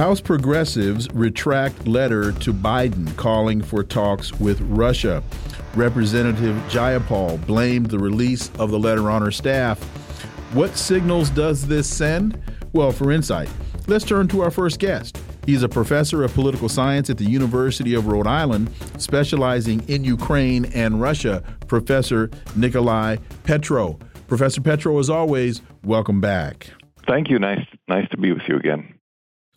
House progressives retract letter to Biden calling for talks with Russia. Representative Jayapal blamed the release of the letter on her staff. What signals does this send? Well, for insight, let's turn to our first guest. He's a professor of political science at the University of Rhode Island, specializing in Ukraine and Russia, Professor Nicolai Petro. Professor Petro, as always, welcome back. Thank you. Nice, nice to be with you again.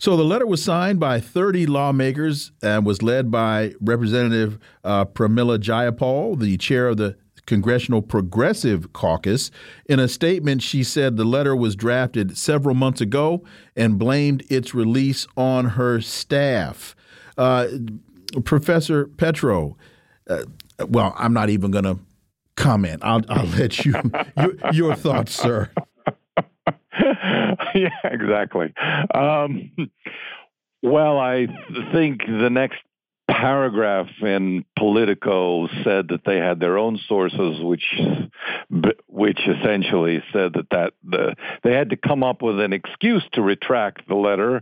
So the letter was signed by 30 lawmakers and was led by Representative uh, Pramila Jayapal, the chair of the Congressional Progressive Caucus. In a statement, she said the letter was drafted several months ago and blamed its release on her staff. Uh, Professor Petro, uh, well, I'm not even going to comment. I'll, I'll let you, your, your thoughts, sir. yeah, exactly. Um, well, I think the next paragraph in Politico said that they had their own sources, which which essentially said that that the, they had to come up with an excuse to retract the letter,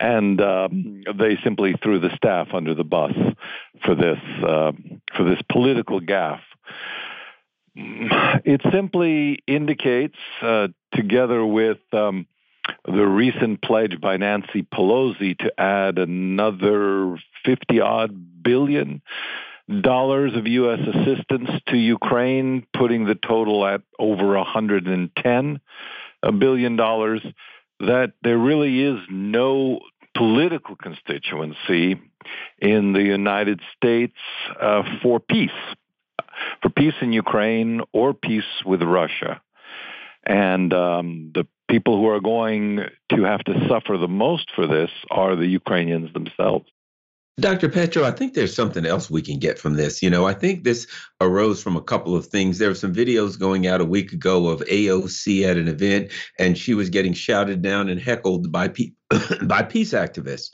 and um, they simply threw the staff under the bus for this uh, for this political gaffe. It simply indicates, uh, together with um, the recent pledge by Nancy Pelosi to add another 50 odd billion dollars of U.S. assistance to Ukraine, putting the total at over 110 billion dollars, that there really is no political constituency in the United States uh, for peace for peace in Ukraine or peace with Russia. And um, the people who are going to have to suffer the most for this are the Ukrainians themselves. Dr. Petro, I think there's something else we can get from this. You know, I think this arose from a couple of things. There were some videos going out a week ago of AOC at an event, and she was getting shouted down and heckled by by peace activists.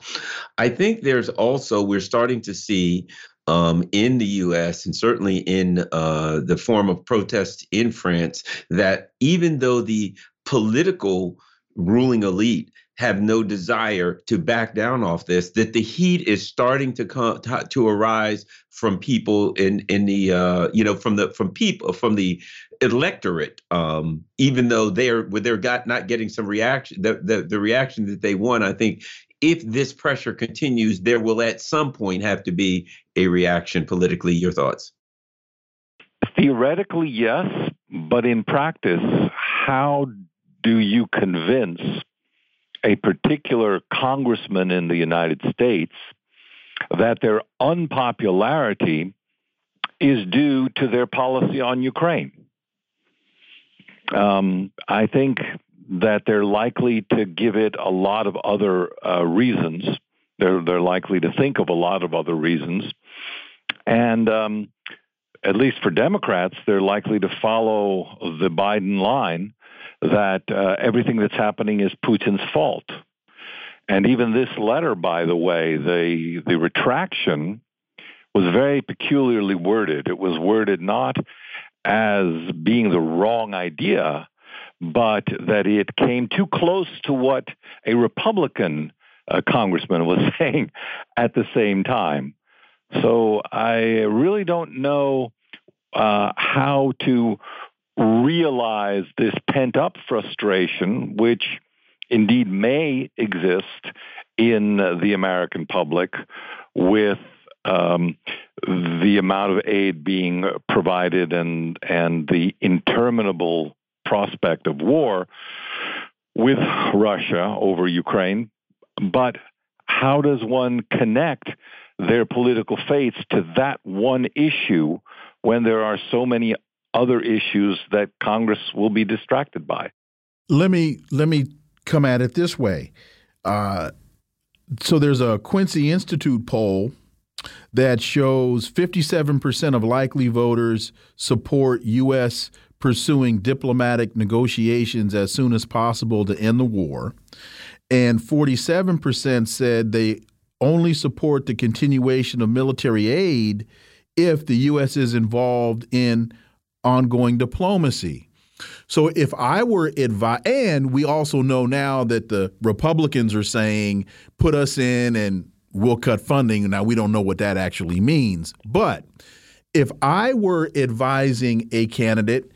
I think there's also we're starting to see um, in the US and certainly in uh, the form of protest in France that even though the political ruling elite have no desire to back down off this that the heat is starting to come to, to arise from people in in the uh, you know from the from people from the electorate um, even though they're they're got not getting some reaction the, the the reaction that they want i think if this pressure continues, there will at some point have to be a reaction politically. Your thoughts? Theoretically, yes, but in practice, how do you convince a particular congressman in the United States that their unpopularity is due to their policy on Ukraine? Um, I think that they're likely to give it a lot of other uh, reasons. They're they're likely to think of a lot of other reasons, and um, at least for Democrats, they're likely to follow the Biden line that uh, everything that's happening is Putin's fault. And even this letter, by the way, the the retraction was very peculiarly worded. It was worded not as being the wrong idea, but that it came too close to what a Republican uh, congressman was saying at the same time. So I really don't know uh, how to realize this pent up frustration, which indeed may exist in the American public with um, the amount of aid being provided and and the interminable prospect of war with Russia over Ukraine, but how does one connect their political faiths to that one issue when there are so many other issues that Congress will be distracted by? Let me let me come at it this way. Uh, so there's a Quincy Institute poll that shows 57% of likely voters support U.S. pursuing diplomatic negotiations as soon as possible to end the war. And 47% said they only support the continuation of military aid if the U.S. is involved in ongoing diplomacy. So if I were advice, and we also know now that the Republicans are saying, put us in and we'll cut funding. Now, we don't know what that actually means. But if I were advising a candidate,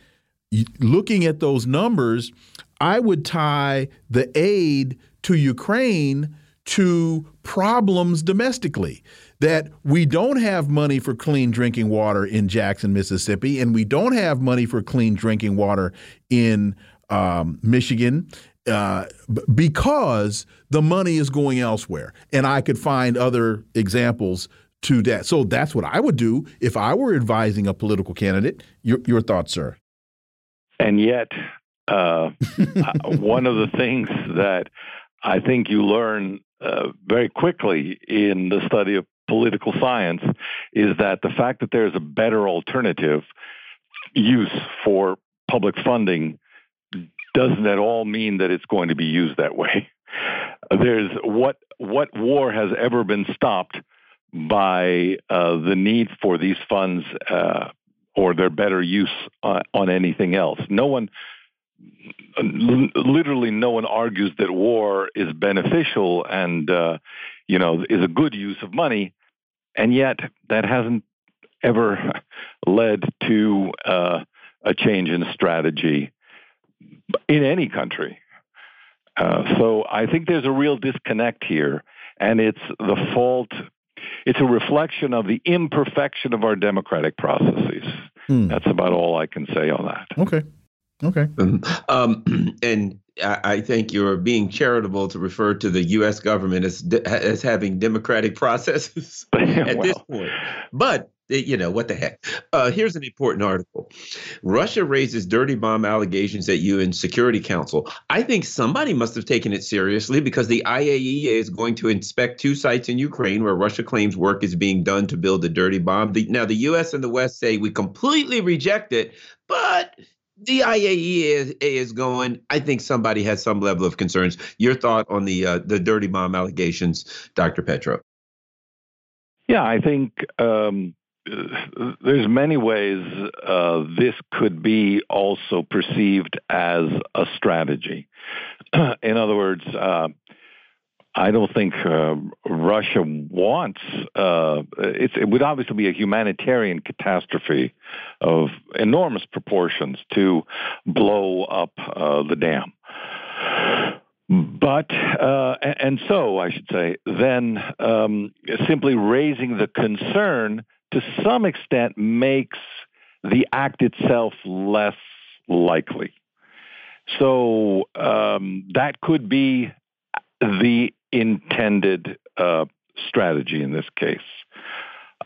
looking at those numbers, I would tie the aid to Ukraine to problems domestically. That we don't have money for clean drinking water in Jackson, Mississippi, and we don't have money for clean drinking water in um, Michigan uh, because the money is going elsewhere. And I could find other examples to that. So that's what I would do if I were advising a political candidate. Your, your thoughts, sir? And yet, uh, one of the things that I think you learn uh, very quickly in the study of political science is that the fact that there's a better alternative use for public funding doesn't at all mean that it's going to be used that way. There's what what war has ever been stopped by uh, the need for these funds uh, or their better use on, on anything else. No one literally no one argues that war is beneficial and uh, you know is a good use of money, and yet that hasn't ever led to uh, a change in strategy in any country. Uh, so I think there's a real disconnect here, and it's the fault. It's a reflection of the imperfection of our democratic processes. Hmm. That's about all I can say on that. Okay. Okay. Um, um and I think you're being charitable to refer to the U.S. government as as having democratic processes at well. this point. But you know what the heck? Uh, here's an important article: Russia raises dirty bomb allegations at UN Security Council. I think somebody must have taken it seriously because the IAEA is going to inspect two sites in Ukraine where Russia claims work is being done to build a dirty bomb. The, now, the U.S. and the West say we completely reject it, but the IAEA is, is, going. I think somebody has some level of concerns. Your thought on the uh, the dirty bomb allegations, Dr. Petro? Yeah, I think um, there's many ways uh, this could be also perceived as a strategy. In other words, uh, I don't think uh, Russia wants. Uh, it would obviously be a humanitarian catastrophe of enormous proportions to blow up uh, the dam. But uh, and so I should say, then um, simply raising the concern to some extent makes the act itself less likely. So um, that could be the intended uh, strategy in this case.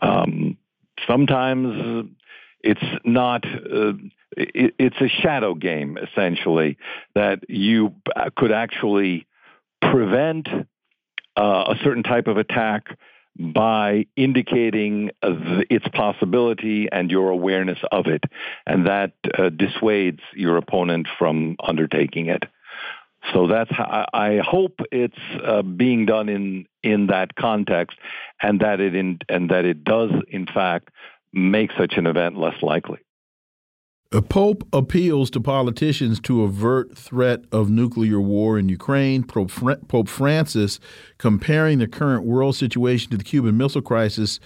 Um, sometimes it's not. Uh, it, it's a shadow game essentially that you could actually prevent uh, a certain type of attack by indicating its possibility and your awareness of it, and that uh, dissuades your opponent from undertaking it. So that's how I hope it's uh, being done in in that context, and that it in, and that it does in fact make such an event less likely. Pope appeals to politicians to avert threat of nuclear war in Ukraine. Pope Francis comparing the current world situation to the Cuban Missile Crisis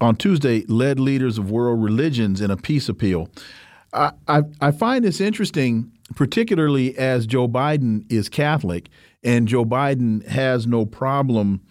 on Tuesday led leaders of world religions in a peace appeal. I, I, I find this interesting, particularly as Joe Biden is Catholic, and Joe Biden has no problem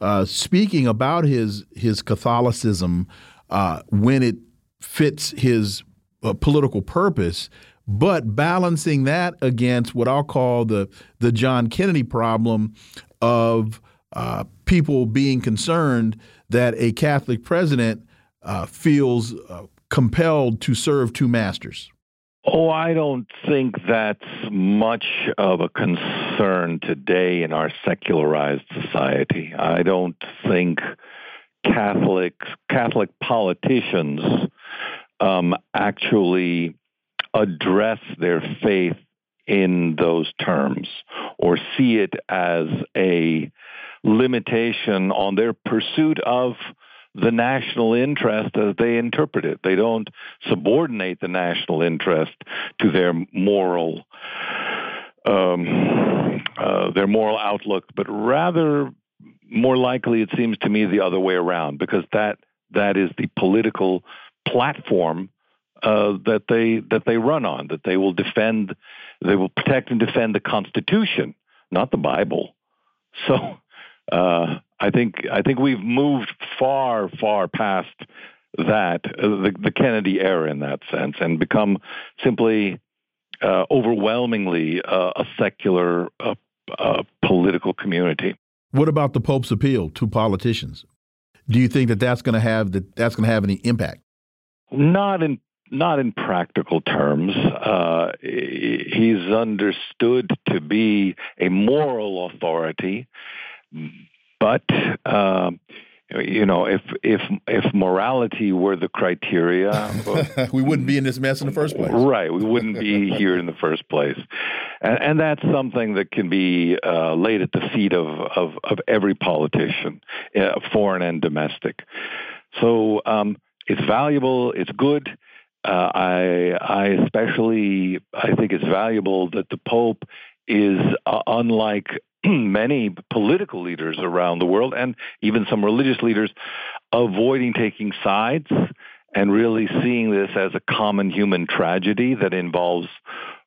uh, speaking about his his Catholicism uh, when it fits his uh, political purpose, but balancing that against what I'll call the the John Kennedy problem of uh, people being concerned that a Catholic president uh, feels uh, compelled to serve two masters. Oh, I don't think that's much of a concern today in our secularized society. I don't think Catholics, Catholic politicians um, actually address their faith in those terms or see it as a limitation on their pursuit of the national interest as they interpret it. They don't subordinate the national interest to their moral um, uh, their moral outlook, but rather more likely it seems to me the other way around because that that is the political platform uh, that they that they run on that they will defend they will protect and defend the Constitution, not the Bible. So uh, I think I think we've moved far far past that uh, the, the, Kennedy era in that sense and become simply uh, overwhelmingly uh, a secular uh, political community. What about the Pope's appeal to politicians? Do you think that that's going to have that that's going to have any impact? Not in not in practical terms. Uh, he's understood to be a moral authority, but uh, you know, if if if morality were the criteria, we wouldn't be in this mess in the first place. Right, we wouldn't be here in the first place, and, and that's something that can be uh, laid at the feet of of, of every politician, uh, foreign and domestic. So um, it's valuable. It's good. Uh, I I especially I think it's valuable that the Pope is uh, unlike many political leaders around the world and even some religious leaders avoiding taking sides and really seeing this as a common human tragedy that involves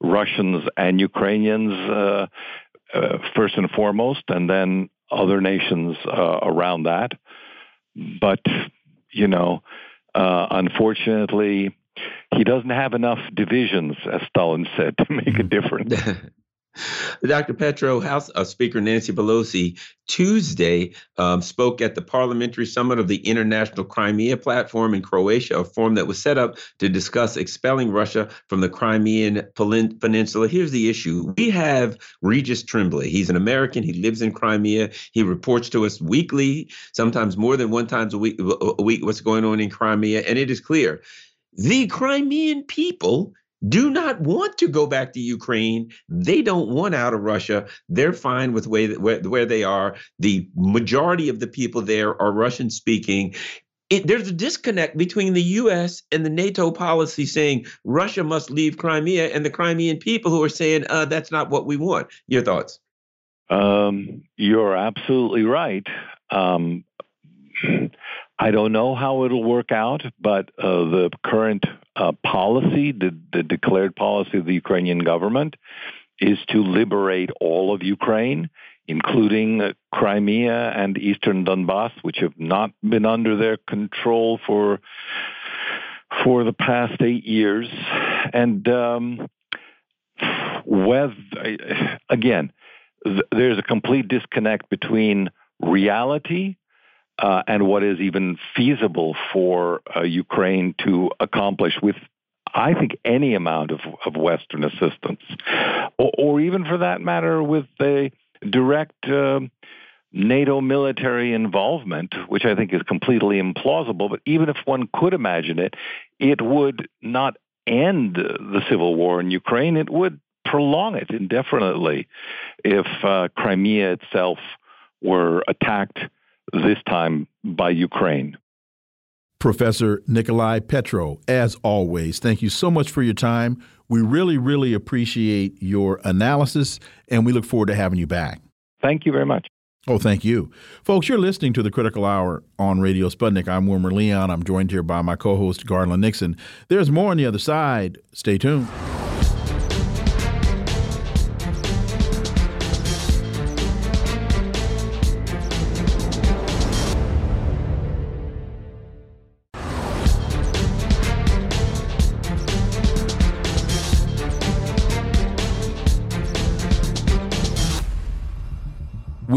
Russians and Ukrainians uh, uh, first and foremost, and then other nations uh, around that. But, you know, uh, unfortunately, he doesn't have enough divisions, as Stalin said, to make a difference. Dr. Petro, House uh, Speaker Nancy Pelosi Tuesday um, spoke at the Parliamentary Summit of the International Crimea Platform in Croatia, a forum that was set up to discuss expelling Russia from the Crimean Peninsula. Here's the issue we have Regis Tremblay. He's an American, he lives in Crimea, he reports to us weekly, sometimes more than one times a week, a week what's going on in Crimea, and it is clear. The Crimean people do not want to go back to Ukraine. They don't want out of Russia. They're fine with way, where, where they are. The majority of the people there are Russian speaking. It, there's a disconnect between the U.S. and the NATO policy saying Russia must leave Crimea and the Crimean people who are saying uh, that's not what we want. Your thoughts? Um, you're absolutely right. Um, I don't know how it'll work out, but uh, the current uh, policy, the, the declared policy of the Ukrainian government, is to liberate all of Ukraine, including uh, Crimea and eastern Donbass, which have not been under their control for for the past eight years. And um, again, th- there's a complete disconnect between reality uh, and what is even feasible for uh, Ukraine to accomplish with, I think, any amount of, of Western assistance, or, or, even for that matter, with a direct uh, NATO military involvement, which I think is completely implausible. But even if one could imagine it, it would not end the civil war in Ukraine. It would prolong it indefinitely if uh, Crimea itself were attacked this time by Ukraine. Professor Nicolai Petro, as always, thank you so much for your time. We really, really appreciate your analysis, and we look forward to having you back. Thank you very much. Oh, thank you. Folks, you're listening to the Critical Hour on Radio Sputnik. I'm Wilmer Leon. I'm joined here by my co host, Garland Nixon. There's more on the other side. Stay tuned.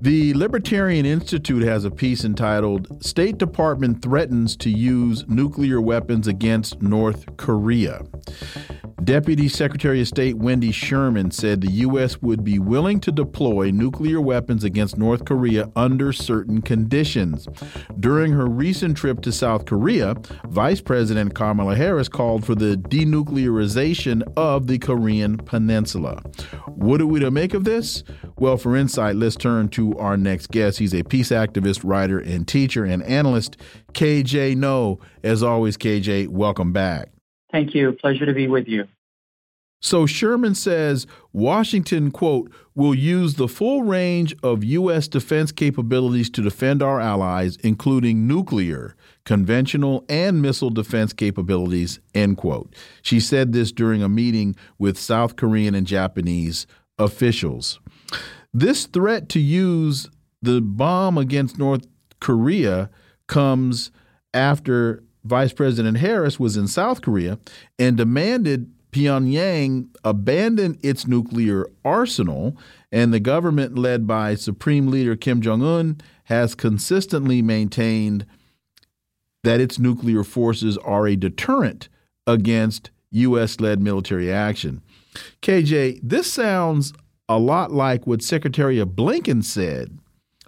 The Libertarian Institute has a piece entitled State Department Threatens to Use Nuclear Weapons Against North Korea. Deputy Secretary of State Wendy Sherman said the U.S. would be willing to deploy nuclear weapons against North Korea under certain conditions. During her recent trip to South Korea, Vice President Kamala Harris called for the denuclearization of the Korean Peninsula. What are we to make of this? Well, for insight, let's turn to our next guest. He's a peace activist, writer, and teacher and analyst, KJ Noh. As always, KJ, welcome back. Thank you. Pleasure to be with you. So Sherman says Washington, quote, will use the full range of U.S. defense capabilities to defend our allies, including nuclear, conventional, and missile defense capabilities, end quote. She said this during a meeting with South Korean and Japanese officials. This threat to use the bomb against North Korea comes after Vice President Harris was in South Korea and demanded Pyongyang abandon its nuclear arsenal, and the government led by Supreme Leader Kim Jong un has consistently maintained that its nuclear forces are a deterrent against U.S. led military action. KJ, this sounds a lot like what Secretary Blinken said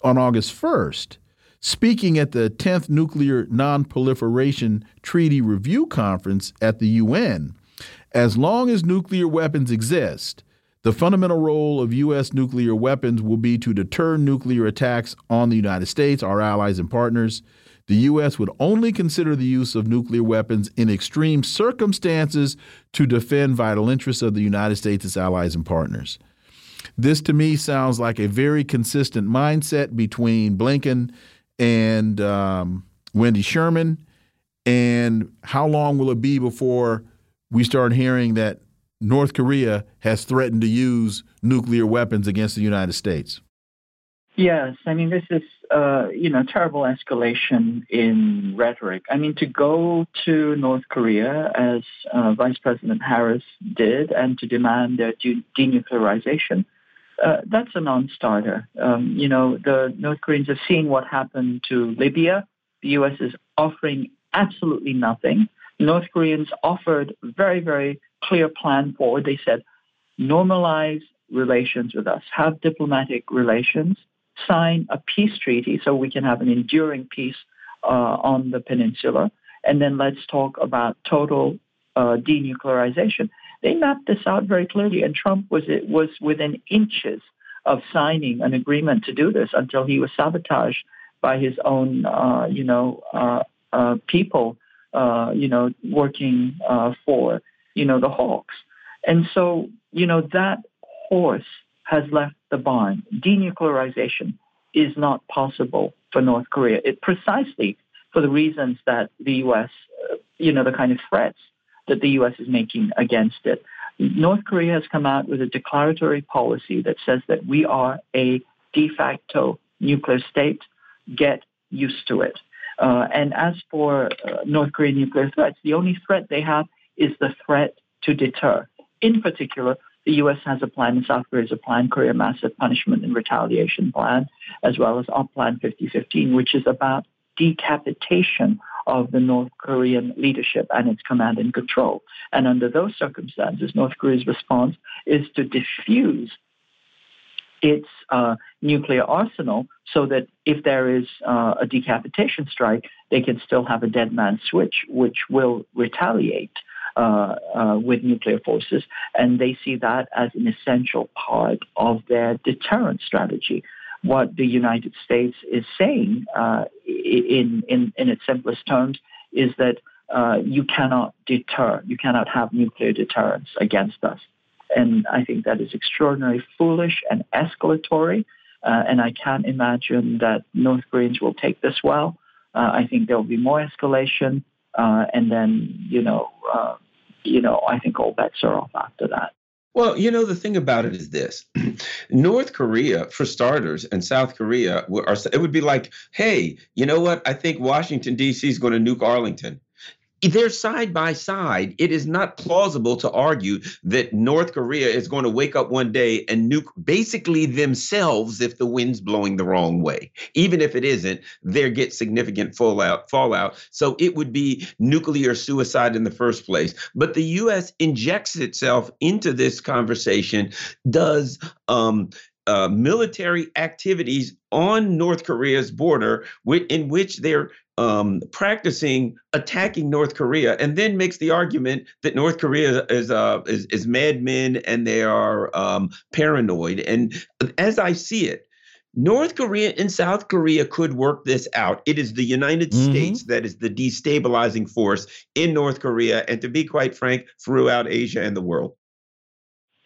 on August 1st Speaking at the 10th Nuclear Nonproliferation Treaty Review Conference at the UN, as long as nuclear weapons exist, the fundamental role of U.S. nuclear weapons will be to deter nuclear attacks on the United States, our allies, and partners. The U.S. would only consider the use of nuclear weapons in extreme circumstances to defend vital interests of the United States, its allies, and partners. This to me sounds like a very consistent mindset between Blinken and um, Wendy Sherman? And how long will it be before we start hearing that North Korea has threatened to use nuclear weapons against the United States? Yes, I mean this is uh, you know terrible escalation in rhetoric. I mean to go to North Korea as uh, Vice President Harris did and to demand their denuclearization uh, that's a non-starter. Um, you know, the North Koreans have seen what happened to Libya. The U.S. is offering absolutely nothing. North Koreans offered very, very clear plan forward. They said, normalize relations with us, have diplomatic relations, sign a peace treaty so we can have an enduring peace uh, on the peninsula, and then let's talk about total uh, denuclearization. They mapped this out very clearly, and Trump was it was within inches of signing an agreement to do this until he was sabotaged by his own, uh, you know, uh, uh, people, uh, you know, working uh, for, you know, the Hawks. And so, you know, that horse has left the barn. Denuclearization is not possible for North Korea. It precisely for the reasons that the U.S., uh, you know, the kind of threats that the U.S. is making against it. North Korea has come out with a declaratory policy that says that we are a de facto nuclear state. Get used to it. Uh, and as for uh, North Korean nuclear threats, the only threat they have is the threat to deter. In particular, the U.S. has a plan, and South Korea has a plan, Korea Massive Punishment and Retaliation Plan, as well as our Plan 5015, which is about decapitation of the North Korean leadership and its command and control. And under those circumstances, North Korea's response is to diffuse its uh, nuclear arsenal so that if there is uh, a decapitation strike, they can still have a dead man switch, which will retaliate uh, uh with nuclear forces. And they see that as an essential part of their deterrent strategy what the United States is saying uh, in, in, in its simplest terms is that uh, you cannot deter, you cannot have nuclear deterrence against us. And I think that is extraordinarily foolish and escalatory. Uh, and I can't imagine that North Koreans will take this well. Uh, I think there will be more escalation, uh, and then you know, uh, you know, I think all bets are off after that. Well, you know, the thing about it is this North Korea, for starters, and South Korea, are, it would be like, hey, you know what? I think Washington, D.C. is going to nuke Arlington. They're side by side. It is not plausible to argue that North Korea is going to wake up one day and nuke basically themselves if the wind's blowing the wrong way. Even if it isn't, they get significant fallout. Fallout. So it would be nuclear suicide in the first place. But the U.S. injects itself into this conversation. Does um, uh, military activities on North Korea's border, in which they're um, practicing attacking North Korea, and then makes the argument that North Korea is uh, is, is madmen and they are um, paranoid. And as I see it, North Korea and South Korea could work this out. It is the United mm-hmm. States that is the destabilizing force in North Korea, and to be quite frank, throughout Asia and the world.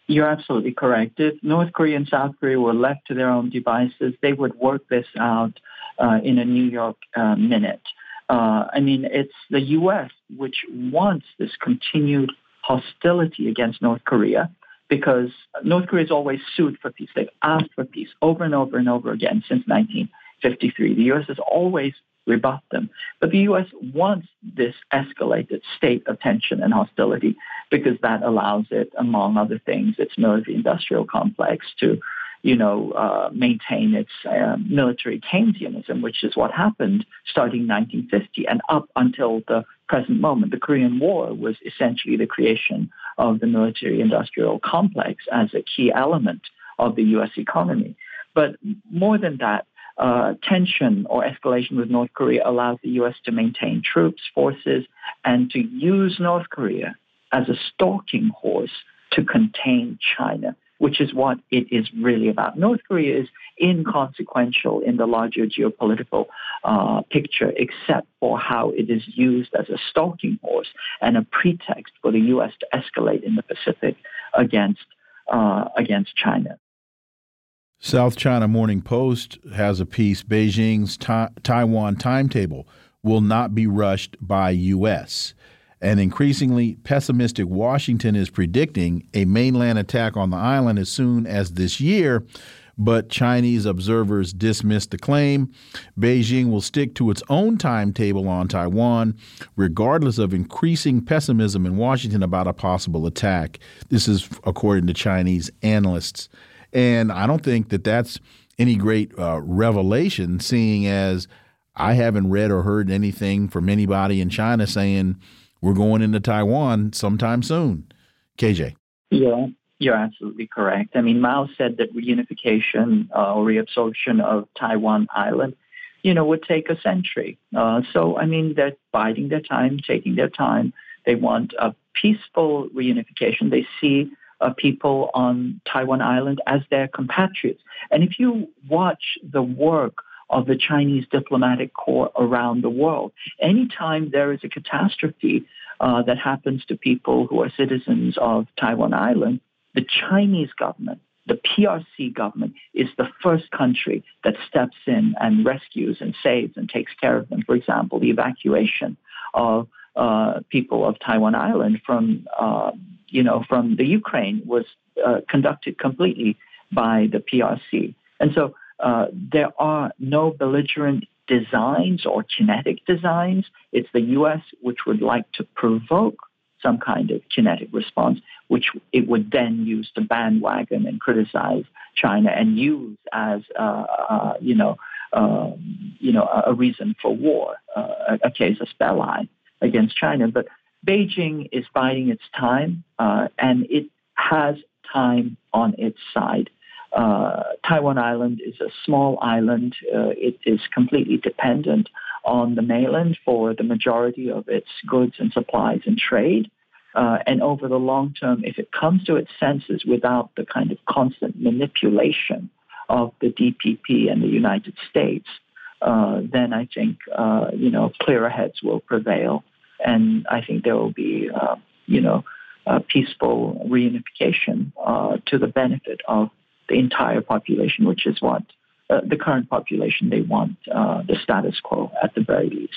You're absolutely correct. If North Korea and South Korea were left to their own devices, they would work this out uh, in a New York uh, minute. Uh, I mean, it's the U.S. which wants this continued hostility against North Korea because North Korea has always sued for peace. They've asked for peace over and over and over again since 1953. The U.S. has always rebut them. But the U.S. wants this escalated state of tension and hostility because that allows it, among other things, its military-industrial complex to, you know, uh, maintain its uh, military Keynesianism, which is what happened starting 1950 and up until the present moment. The Korean War was essentially the creation of the military-industrial complex as a key element of the U.S. economy. But more than that, uh, tension or escalation with North Korea allows the U.S. to maintain troops, forces, and to use North Korea as a stalking horse to contain China, which is what it is really about. North Korea is inconsequential in the larger geopolitical uh, picture, except for how it is used as a stalking horse and a pretext for the U.S. to escalate in the Pacific against uh, against China. South China Morning Post has a piece Beijing's ta Taiwan timetable will not be rushed by U.S. An increasingly pessimistic Washington is predicting a mainland attack on the island as soon as this year, but Chinese observers dismiss the claim. Beijing will stick to its own timetable on Taiwan, regardless of increasing pessimism in Washington about a possible attack. This is according to Chinese analysts. And I don't think that that's any great uh, revelation, seeing as I haven't read or heard anything from anybody in China saying we're going into Taiwan sometime soon. KJ. Yeah, you're absolutely correct. I mean, Mao said that reunification uh, or reabsorption of Taiwan Island, you know, would take a century. Uh, so, I mean, they're biding their time, taking their time. They want a peaceful reunification. They see uh, people on Taiwan Island as their compatriots. And if you watch the work of the Chinese diplomatic corps around the world, anytime there is a catastrophe uh, that happens to people who are citizens of Taiwan Island, the Chinese government, the PRC government, is the first country that steps in and rescues and saves and takes care of them. For example, the evacuation of uh, people of Taiwan Island from uh, you know, from the Ukraine was uh, conducted completely by the PRC. And so uh, there are no belligerent designs or kinetic designs. It's the U.S. which would like to provoke some kind of kinetic response, which it would then use to bandwagon and criticize China and use as, uh, uh, you know, um, you know, a, a, reason for war, a, a casus belli against China. But Beijing is biding its time, uh, and it has time on its side. Uh, Taiwan Island is a small island. Uh, it is completely dependent on the mainland for the majority of its goods and supplies and trade. Uh, and over the long term, if it comes to its senses without the kind of constant manipulation of the DPP and the United States, uh, then I think uh, you know clearer heads will prevail and I think there will be, uh, you know, peaceful reunification uh, to the benefit of the entire population, which is what uh, the current population they want the status quo at the very least.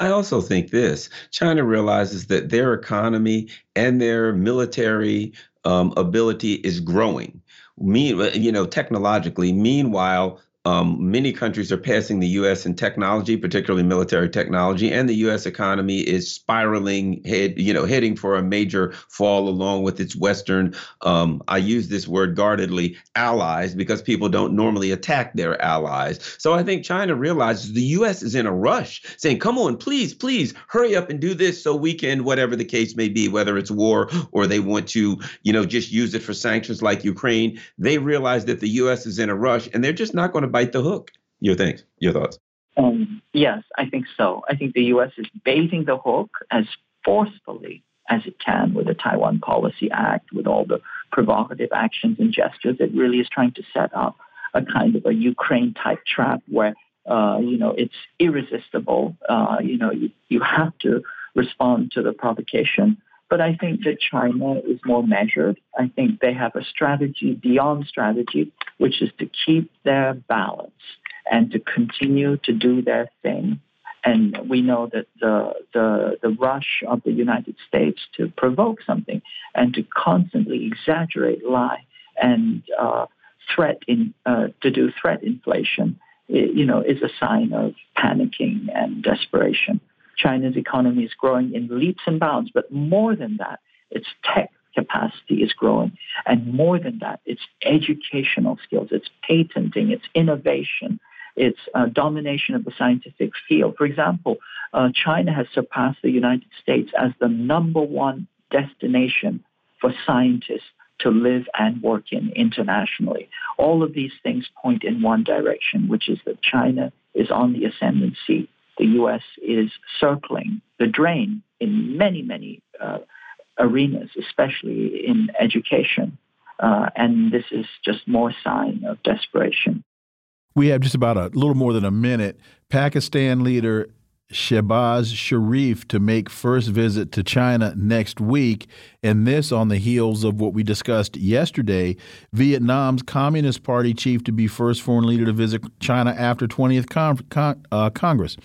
I also think this China realizes that their economy and their military um, ability is growing. Me, you know, technologically. Meanwhile, um, many countries are passing the U.S. in technology, particularly military technology, and the U.S. economy is spiraling, head, you know, heading for a major fall along with its Western. Um, I use this word guardedly, allies, because people don't normally attack their allies. So I think China realizes the U.S. is in a rush, saying, "Come on, please, please, hurry up and do this so we can, whatever the case may be, whether it's war or they want to, you know, just use it for sanctions like Ukraine." They realize that the U.S. is in a rush, and they're just not going to bite the hook. Your thoughts? Um, yes, I think so. I think the U.S. is baiting the hook as forcefully as it can with the Taiwan Policy Act, with all the provocative actions and gestures. It really is trying to set up a kind of a Ukraine type trap where, uh, you know, it's irresistible. Uh, you know, you, you have to respond to the provocation. But I think that China is more measured. I think they have a strategy beyond strategy, which is to keep their balance and to continue to do their thing. And we know that the, the, the rush of the United States to provoke something and to constantly exaggerate, lie, and uh, threat in, uh, to do threat inflation, you know, is a sign of panicking and desperation. China's economy is growing in leaps and bounds, but more than that, its tech capacity is growing. And more than that, its educational skills, its patenting, its innovation, its uh, domination of the scientific field. For example, uh, China has surpassed the United States as the number one destination for scientists to live and work in internationally. All of these things point in one direction, which is that China is on the ascendancy the U.S. is circling the drain in many, many uh, arenas, especially in education. Uh, and this is just more sign of desperation. We have just about a little more than a minute. Pakistan leader Shehbaz Sharif to make first visit to China next week, and this on the heels of what we discussed yesterday. Vietnam's Communist Party chief to be first foreign leader to visit China after 20th Con Con uh, Congress.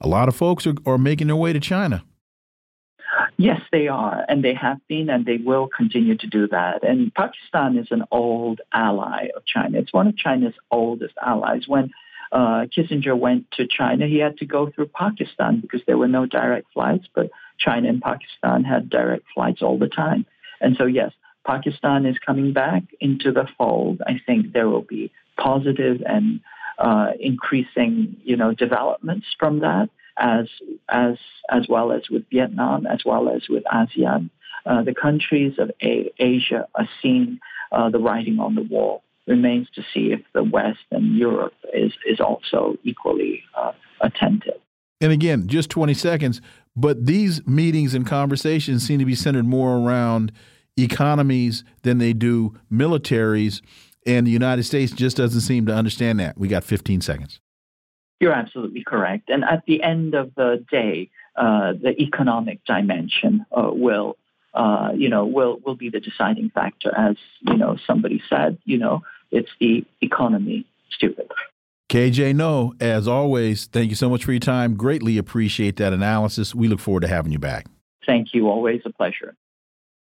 A lot of folks are, are making their way to China. Yes, they are, and they have been, and they will continue to do that. And Pakistan is an old ally of China. It's one of China's oldest allies. When uh, Kissinger went to China, he had to go through Pakistan because there were no direct flights, but China and Pakistan had direct flights all the time. And so, yes, Pakistan is coming back into the fold. I think there will be positive and uh, increasing, you know, developments from that, as as as well as with Vietnam, as well as with ASEAN. Uh, the countries of A- Asia are seeing uh, the writing on the wall remains to see if the West and Europe is, is also equally uh, attentive. And again, just 20 seconds, but these meetings and conversations seem to be centered more around economies than they do militaries. And the United States just doesn't seem to understand that. We got 15 seconds. You're absolutely correct. And at the end of the day, uh, the economic dimension uh, will uh, you know, will will be the deciding factor. As you know, somebody said, you know, it's the economy, stupid. KJ Noh, as always, thank you so much for your time. Greatly appreciate that analysis. We look forward to having you back. Thank you. Always a pleasure.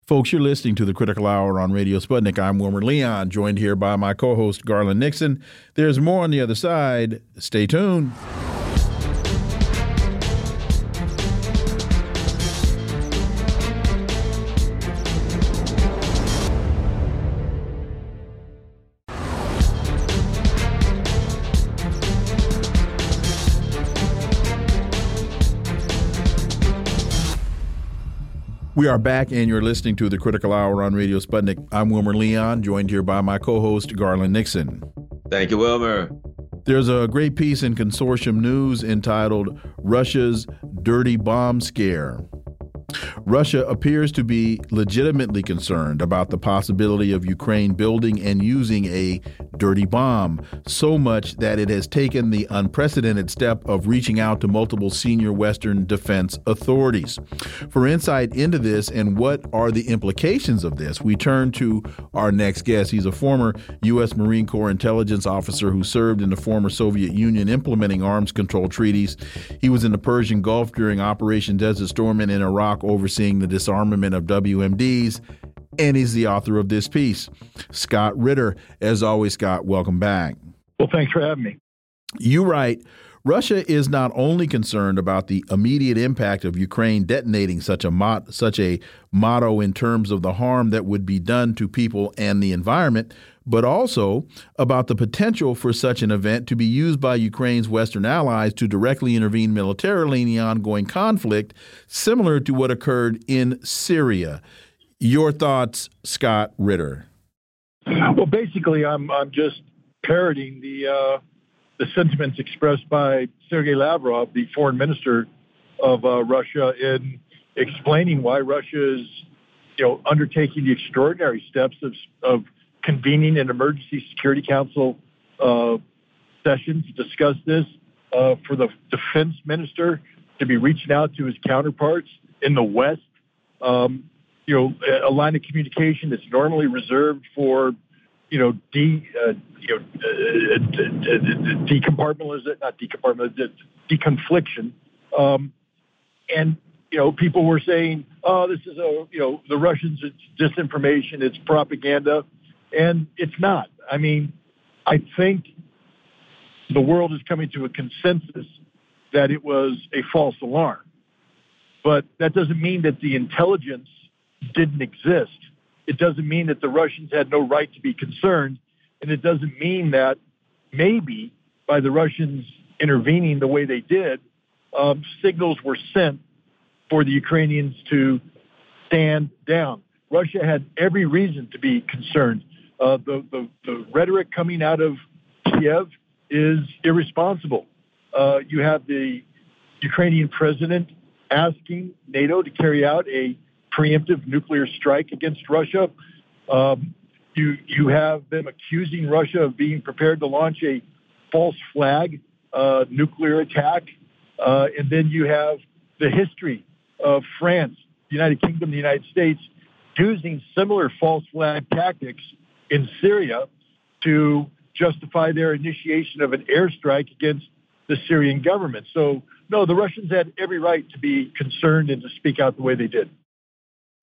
Folks, you're listening to the Critical Hour on Radio Sputnik. I'm Wilmer Leon, joined here by my co host, Garland Nixon. There's more on the other side. Stay tuned. We are back, and you're listening to the Critical Hour on Radio Sputnik. I'm Wilmer Leon, joined here by my co host, Garland Nixon. Thank you, Wilmer. There's a great piece in Consortium News entitled Russia's Dirty Bomb Scare. Russia appears to be legitimately concerned about the possibility of Ukraine building and using a dirty bomb, so much that it has taken the unprecedented step of reaching out to multiple senior Western defense authorities. For insight into this and what are the implications of this, we turn to our next guest. He's a former U.S. Marine Corps intelligence officer who served in the former Soviet Union implementing arms control treaties. He was in the Persian Gulf during Operation Desert Storm and in Iraq overseeing the disarmament of WMDs, and he's the author of this piece. Scott Ritter, as always, Scott, welcome back. Well, thanks for having me. You write Russia is not only concerned about the immediate impact of Ukraine detonating such a mot such a motto in terms of the harm that would be done to people and the environment, but also about the potential for such an event to be used by Ukraine's Western allies to directly intervene militarily in the ongoing conflict, similar to what occurred in Syria. Your thoughts, Scott Ritter? Well, basically, I'm I'm just parroting the uh, the sentiments expressed by Sergei Lavrov, the foreign minister of uh, Russia, in explaining why Russia is, you know, undertaking the extraordinary steps of, of convening an emergency security council uh, session to discuss this, uh, for the defense minister to be reaching out to his counterparts in the West. Um, you know, a line of communication that's normally reserved for you know, de, uh, you know, uh, decompartmentalization, not decompartmentalization, deconfliction. Um, and, you know, people were saying, oh, this is a, you know, the Russians, it's disinformation, it's propaganda. And it's not. I mean, I think the world is coming to a consensus that it was a false alarm. But that doesn't mean that the intelligence didn't exist it doesn't mean that the Russians had no right to be concerned. And it doesn't mean that maybe by the Russians intervening the way they did, um, signals were sent for the Ukrainians to stand down. Russia had every reason to be concerned. Uh, the, the, the, rhetoric coming out of Kiev is irresponsible. Uh, you have the Ukrainian president asking NATO to carry out a preemptive nuclear strike against Russia. Um, you you have them accusing Russia of being prepared to launch a false flag uh, nuclear attack, uh, and then you have the history of France, the United Kingdom, the United States using similar false flag tactics in Syria to justify their initiation of an airstrike against the Syrian government. So, no, the Russians had every right to be concerned and to speak out the way they did.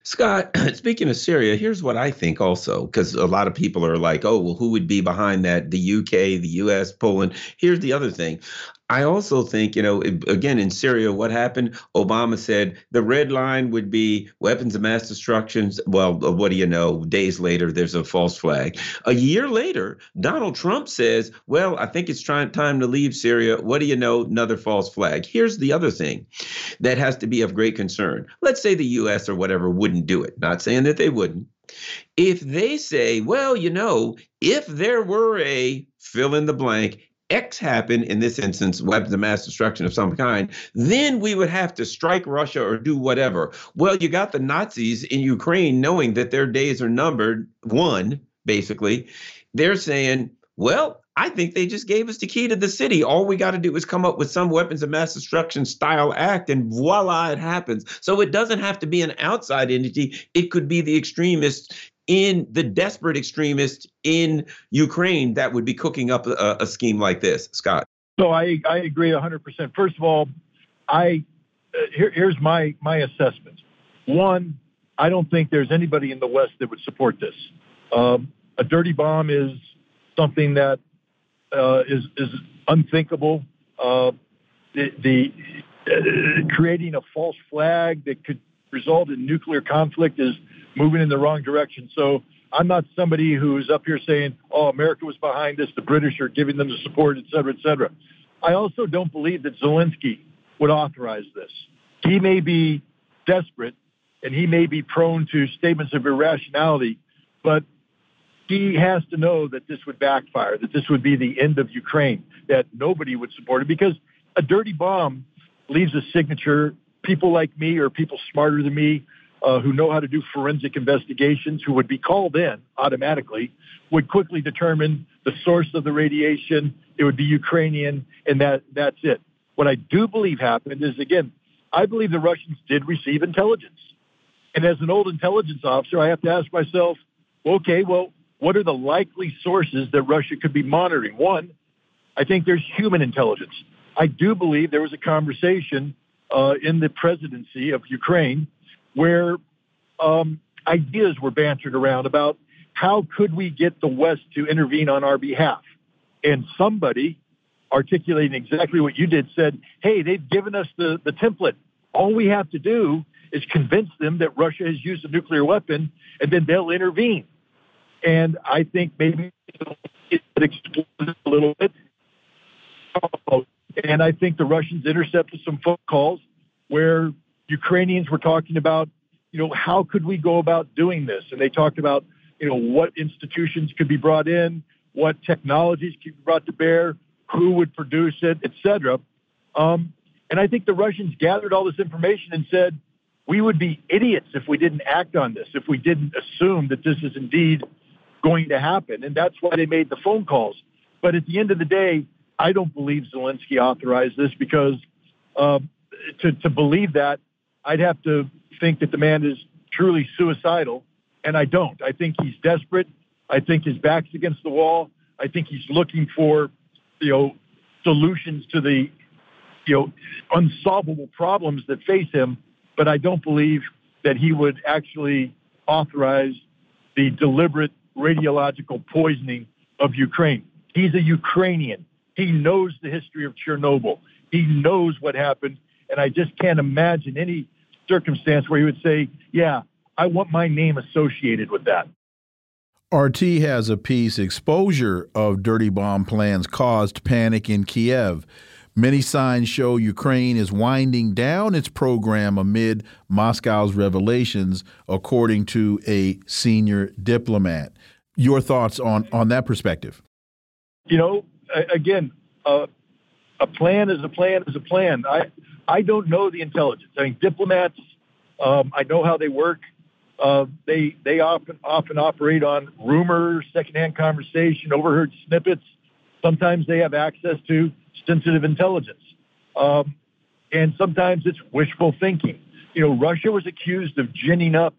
Scott, speaking of Syria, here's what I think also, because a lot of people are like, oh, well, who would be behind that? The UK, the US, Poland. Here's the other thing. I also think, you know, again, in Syria, what happened? Obama said the red line would be weapons of mass destruction. Well, uh, what do you know? Days later, there's a false flag. A year later, Donald Trump says, well, I think it's trying, time to leave Syria. What do you know? Another false flag. Here's the other thing that has to be of great concern. Let's say the U.S. or whatever wouldn't do it. Not saying that they wouldn't. If they say, well, you know, if there were a fill in the blank, X happen, in this instance, weapons of mass destruction of some kind, then we would have to strike Russia or do whatever. Well, you got the Nazis in Ukraine knowing that their days are numbered, one, basically. They're saying, well, I think they just gave us the key to the city. All we got to do is come up with some weapons of mass destruction style act, and voila, it happens. So it doesn't have to be an outside entity. It could be the extremists in the desperate extremists in Ukraine that would be cooking up a, a scheme like this, Scott? So I, I agree 100%. First of all, I uh, here, here's my my assessment. One, I don't think there's anybody in the West that would support this. Um, a dirty bomb is something that uh, is is unthinkable. Uh, the, the uh, creating a false flag that could result in nuclear conflict is moving in the wrong direction. So I'm not somebody who's up here saying, oh, America was behind this, the British are giving them the support, et cetera, et cetera. I also don't believe that Zelensky would authorize this. He may be desperate and he may be prone to statements of irrationality, but he has to know that this would backfire, that this would be the end of Ukraine, that nobody would support it because a dirty bomb leaves a signature. People like me or people smarter than me uh, who know how to do forensic investigations, who would be called in automatically, would quickly determine the source of the radiation. It would be Ukrainian, and that that's it. What I do believe happened is again, I believe the Russians did receive intelligence, and as an old intelligence officer, I have to ask myself, okay, well, what are the likely sources that Russia could be monitoring? One, I think there's human intelligence. I do believe there was a conversation uh, in the presidency of Ukraine where um, ideas were bantered around about how could we get the West to intervene on our behalf. and somebody articulating exactly what you did said, hey, they've given us the, the template. All we have to do is convince them that Russia has used a nuclear weapon, and then they'll intervene. And I think maybe it exploded a little bit. And I think the Russians intercepted some phone calls where Ukrainians were talking about, you know, how could we go about doing this? And they talked about, you know, what institutions could be brought in, what technologies could be brought to bear, who would produce it, et cetera. Um, and I think the Russians gathered all this information and said, we would be idiots if we didn't act on this, if we didn't assume that this is indeed going to happen. And that's why they made the phone calls. But at the end of the day, I don't believe Zelensky authorized this because uh, to, to believe that, I'd have to think that the man is truly suicidal. And I don't. I think he's desperate. I think his back's against the wall. I think he's looking for, you know, solutions to the, you know, unsolvable problems that face him but I don't believe that he would actually authorize the deliberate radiological poisoning of Ukraine. He's a Ukrainian. He knows the history of Chernobyl. He knows what happened. And I just can't imagine any circumstance where he would say, yeah, I want my name associated with that. RT has a piece exposure of dirty bomb plans caused panic in Kiev. Many signs show Ukraine is winding down its program amid Moscow's revelations, according to a senior diplomat. Your thoughts on, on that perspective? You know, again, uh, a plan is a plan is a plan. I, I don't know the intelligence. I mean, diplomats, um, I know how they work. Uh, they they often often operate on rumors, secondhand conversation, overheard snippets. Sometimes they have access to sensitive intelligence. Um, and sometimes it's wishful thinking. You know, Russia was accused of ginning up,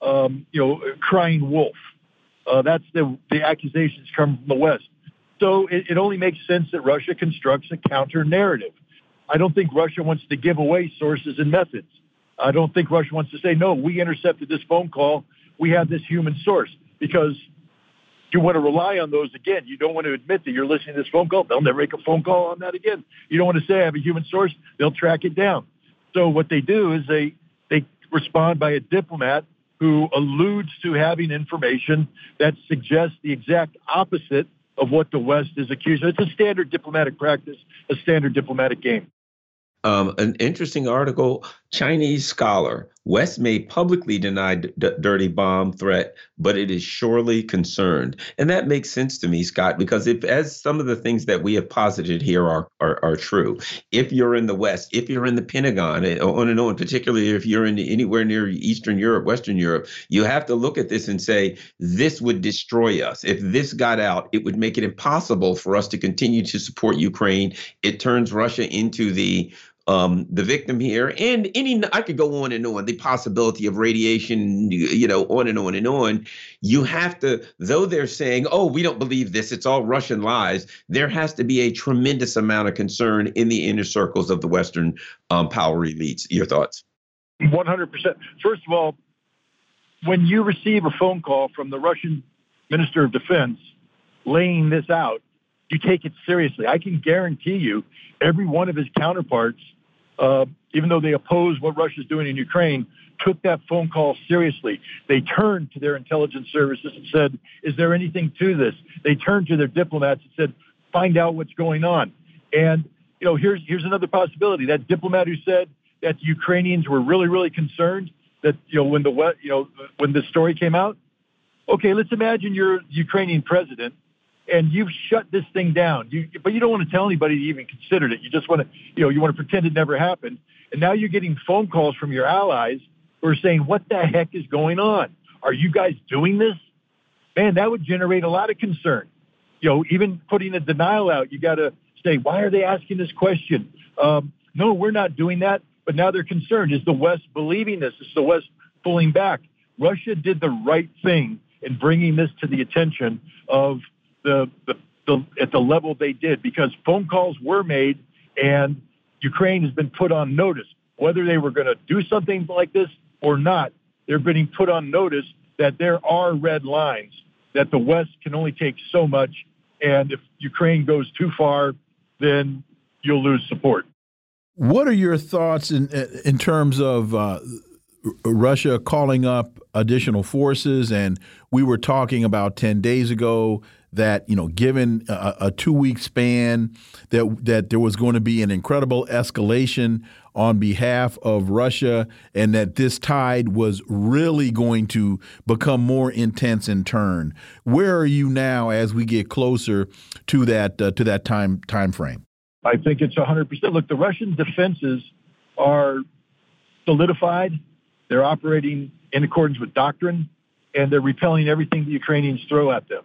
um, you know, crying wolf. Uh, that's the, the accusations come from the West. So it, it only makes sense that Russia constructs a counter narrative. I don't think Russia wants to give away sources and methods. I don't think Russia wants to say, no, we intercepted this phone call. We have this human source because you want to rely on those again. You don't want to admit that you're listening to this phone call. They'll never make a phone call on that again. You don't want to say I have a human source. They'll track it down. So what they do is they they respond by a diplomat who alludes to having information that suggests the exact opposite of what the West is accused of. It's a standard diplomatic practice, a standard diplomatic game. Um, an interesting article Chinese scholar. West may publicly deny d- dirty bomb threat, but it is surely concerned. And that makes sense to me, Scott, because if as some of the things that we have posited here are, are, are true, if you're in the West, if you're in the Pentagon, eh, on and on, particularly if you're in anywhere near Eastern Europe, Western Europe, you have to look at this and say, this would destroy us. If this got out, it would make it impossible for us to continue to support Ukraine. It turns Russia into the um, the victim here, and any I could go on and on. The possibility of radiation, you know, on and on and on. You have to, though they're saying, "Oh, we don't believe this; it's all Russian lies." There has to be a tremendous amount of concern in the inner circles of the Western um, power elites. Your thoughts? One hundred percent. First of all, when you receive a phone call from the Russian Minister of Defense laying this out, you take it seriously. I can guarantee you, every one of his counterparts uh, even though they oppose what Russia's doing in Ukraine, took that phone call seriously. They turned to their intelligence services and said, is there anything to this? They turned to their diplomats and said, find out what's going on. And, you know, here's, here's another possibility. That diplomat who said that the Ukrainians were really, really concerned that, you know, when the, you know, when the story came out, okay, let's imagine you're Ukrainian president and you've shut this thing down. You, but you don't want to tell anybody you even considered it. You just want to, you know, you want to pretend it never happened. And now you're getting phone calls from your allies who are saying, "What the heck is going on? Are you guys doing this?" Man, that would generate a lot of concern. You know, even putting a denial out, you got to say, "Why are they asking this question?" Um, no, we're not doing that. But now they're concerned. Is the West believing this? Is the West pulling back? Russia did the right thing in bringing this to the attention of the, the, the at the level they did because phone calls were made and Ukraine has been put on notice whether they were going to do something like this or not. They're being put on notice that there are red lines that the West can only take so much And if Ukraine goes too far, then you'll lose support. What are your thoughts in in terms of uh, Russia calling up additional forces? And we were talking about ten days ago that you know, given a, a two week span, that that there was going to be an incredible escalation on behalf of Russia, and that this tide was really going to become more intense in turn. Where are you now as we get closer to that uh, to that time time frame? I think it's 100%. Look, the Russian defenses are solidified. They're operating in accordance with doctrine, and they're repelling everything the Ukrainians throw at them.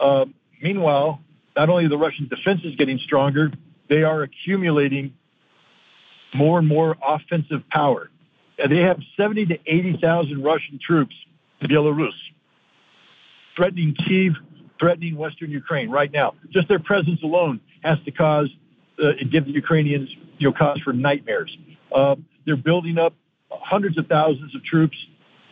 Uh, meanwhile, not only are the Russian defenses getting stronger, they are accumulating more and more offensive power. And they have 70 to 80,000 Russian troops in Belarus, threatening Kiev, threatening Western Ukraine right now. Just their presence alone has to cause, uh, give the Ukrainians, you know, cause for nightmares. Uh, they're building up hundreds of thousands of troops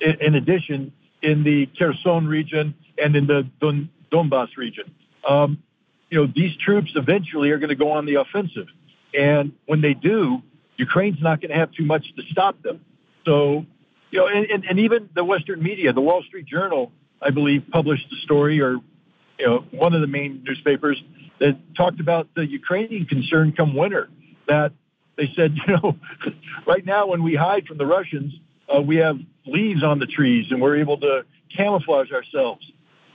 in, in addition in the Kherson region and in the Don, Donbass region. Um, you know, these troops eventually are going to go on the offensive. And when they do, Ukraine's not going to have too much to stop them. So, you know, and, and, and even the Western media, the Wall Street Journal, I believe, published a story, or you know, one of the main newspapers that talked about the Ukrainian concern come winter. That they said, you know, right now when we hide from the Russians, uh, we have leaves on the trees and we're able to camouflage ourselves.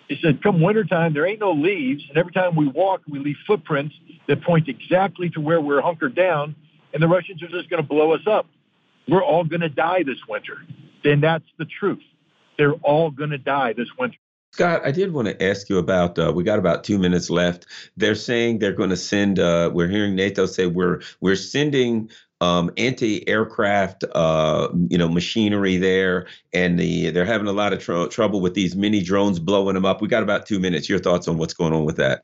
He said, come wintertime, there ain't no leaves, and every time we walk, we leave footprints that point exactly to where we're hunkered down, and the Russians are just going to blow us up. We're all going to die this winter. And that's the truth. They're all going to die this winter. Scott, I did want to ask you about. Uh, we got about two minutes left. They're saying they're going to send. Uh, we're hearing NATO say we're we're sending um, anti-aircraft, uh, you know, machinery there, and the they're having a lot of tr- trouble with these mini drones blowing them up. We got about two minutes. Your thoughts on what's going on with that?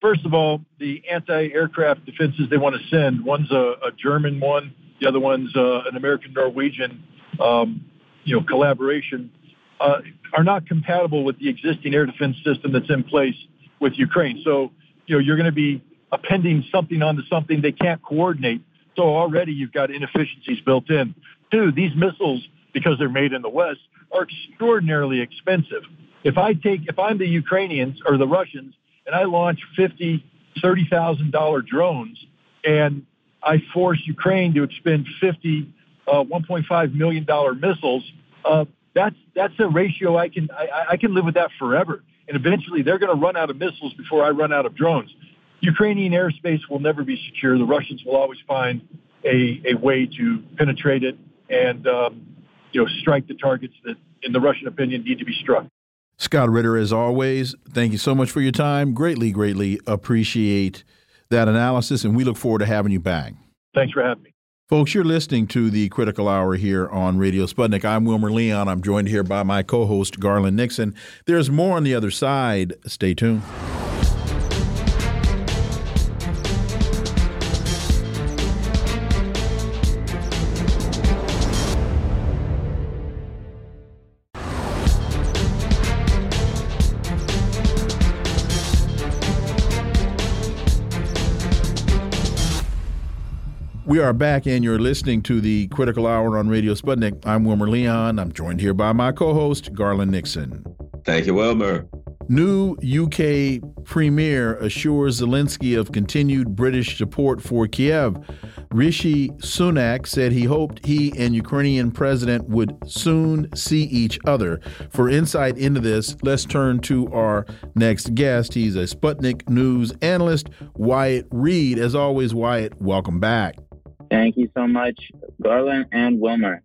First of all, the anti-aircraft defenses they want to send. One's a, a German one. The other one's uh, an American-Norwegian, um, you know, collaboration. Uh, are not compatible with the existing air defense system that's in place with Ukraine. So, you know, you're going to be appending something onto something they can't coordinate so already you've got inefficiencies built in. Two, these missiles, because they're made in the West, are extraordinarily expensive. If I take, if I'm the Ukrainians or the Russians and I launch 50, $30,000 drones and I force Ukraine to expend 50, uh, $1.5 million missiles, uh, that's, that's a ratio I can, I, I can live with that forever. And eventually they're going to run out of missiles before I run out of drones. Ukrainian airspace will never be secure. The Russians will always find a, a way to penetrate it and um, you know strike the targets that, in the Russian opinion, need to be struck. Scott Ritter, as always, thank you so much for your time. Greatly, greatly appreciate that analysis, and we look forward to having you back. Thanks for having me. Folks, you're listening to the Critical Hour here on Radio Sputnik. I'm Wilmer Leon. I'm joined here by my co host, Garland Nixon. There's more on the other side. Stay tuned. We are back, and you're listening to the Critical Hour on Radio Sputnik. I'm Wilmer Leon. I'm joined here by my co host, Garland Nixon. Thank you, Wilmer. New UK premier assures Zelensky of continued British support for Kiev. Rishi Sunak said he hoped he and Ukrainian president would soon see each other. For insight into this, let's turn to our next guest. He's a Sputnik News analyst, Wyatt Reed. As always, Wyatt, welcome back. Thank you so much, Garland and Wilmer.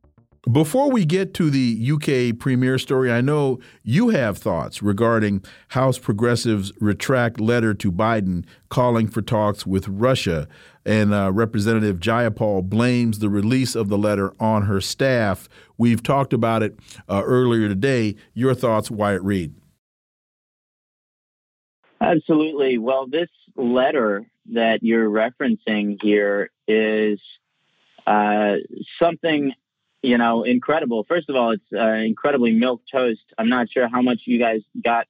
Before we get to the UK premier story, I know you have thoughts regarding House progressives' retract letter to Biden calling for talks with Russia. And uh, Representative Jayapal blames the release of the letter on her staff. We've talked about it uh, earlier today. Your thoughts, Wyatt Reed? Absolutely. Well, this letter that you're referencing here is uh, something you know incredible. First of all, it's uh, incredibly milk toast. I'm not sure how much you guys got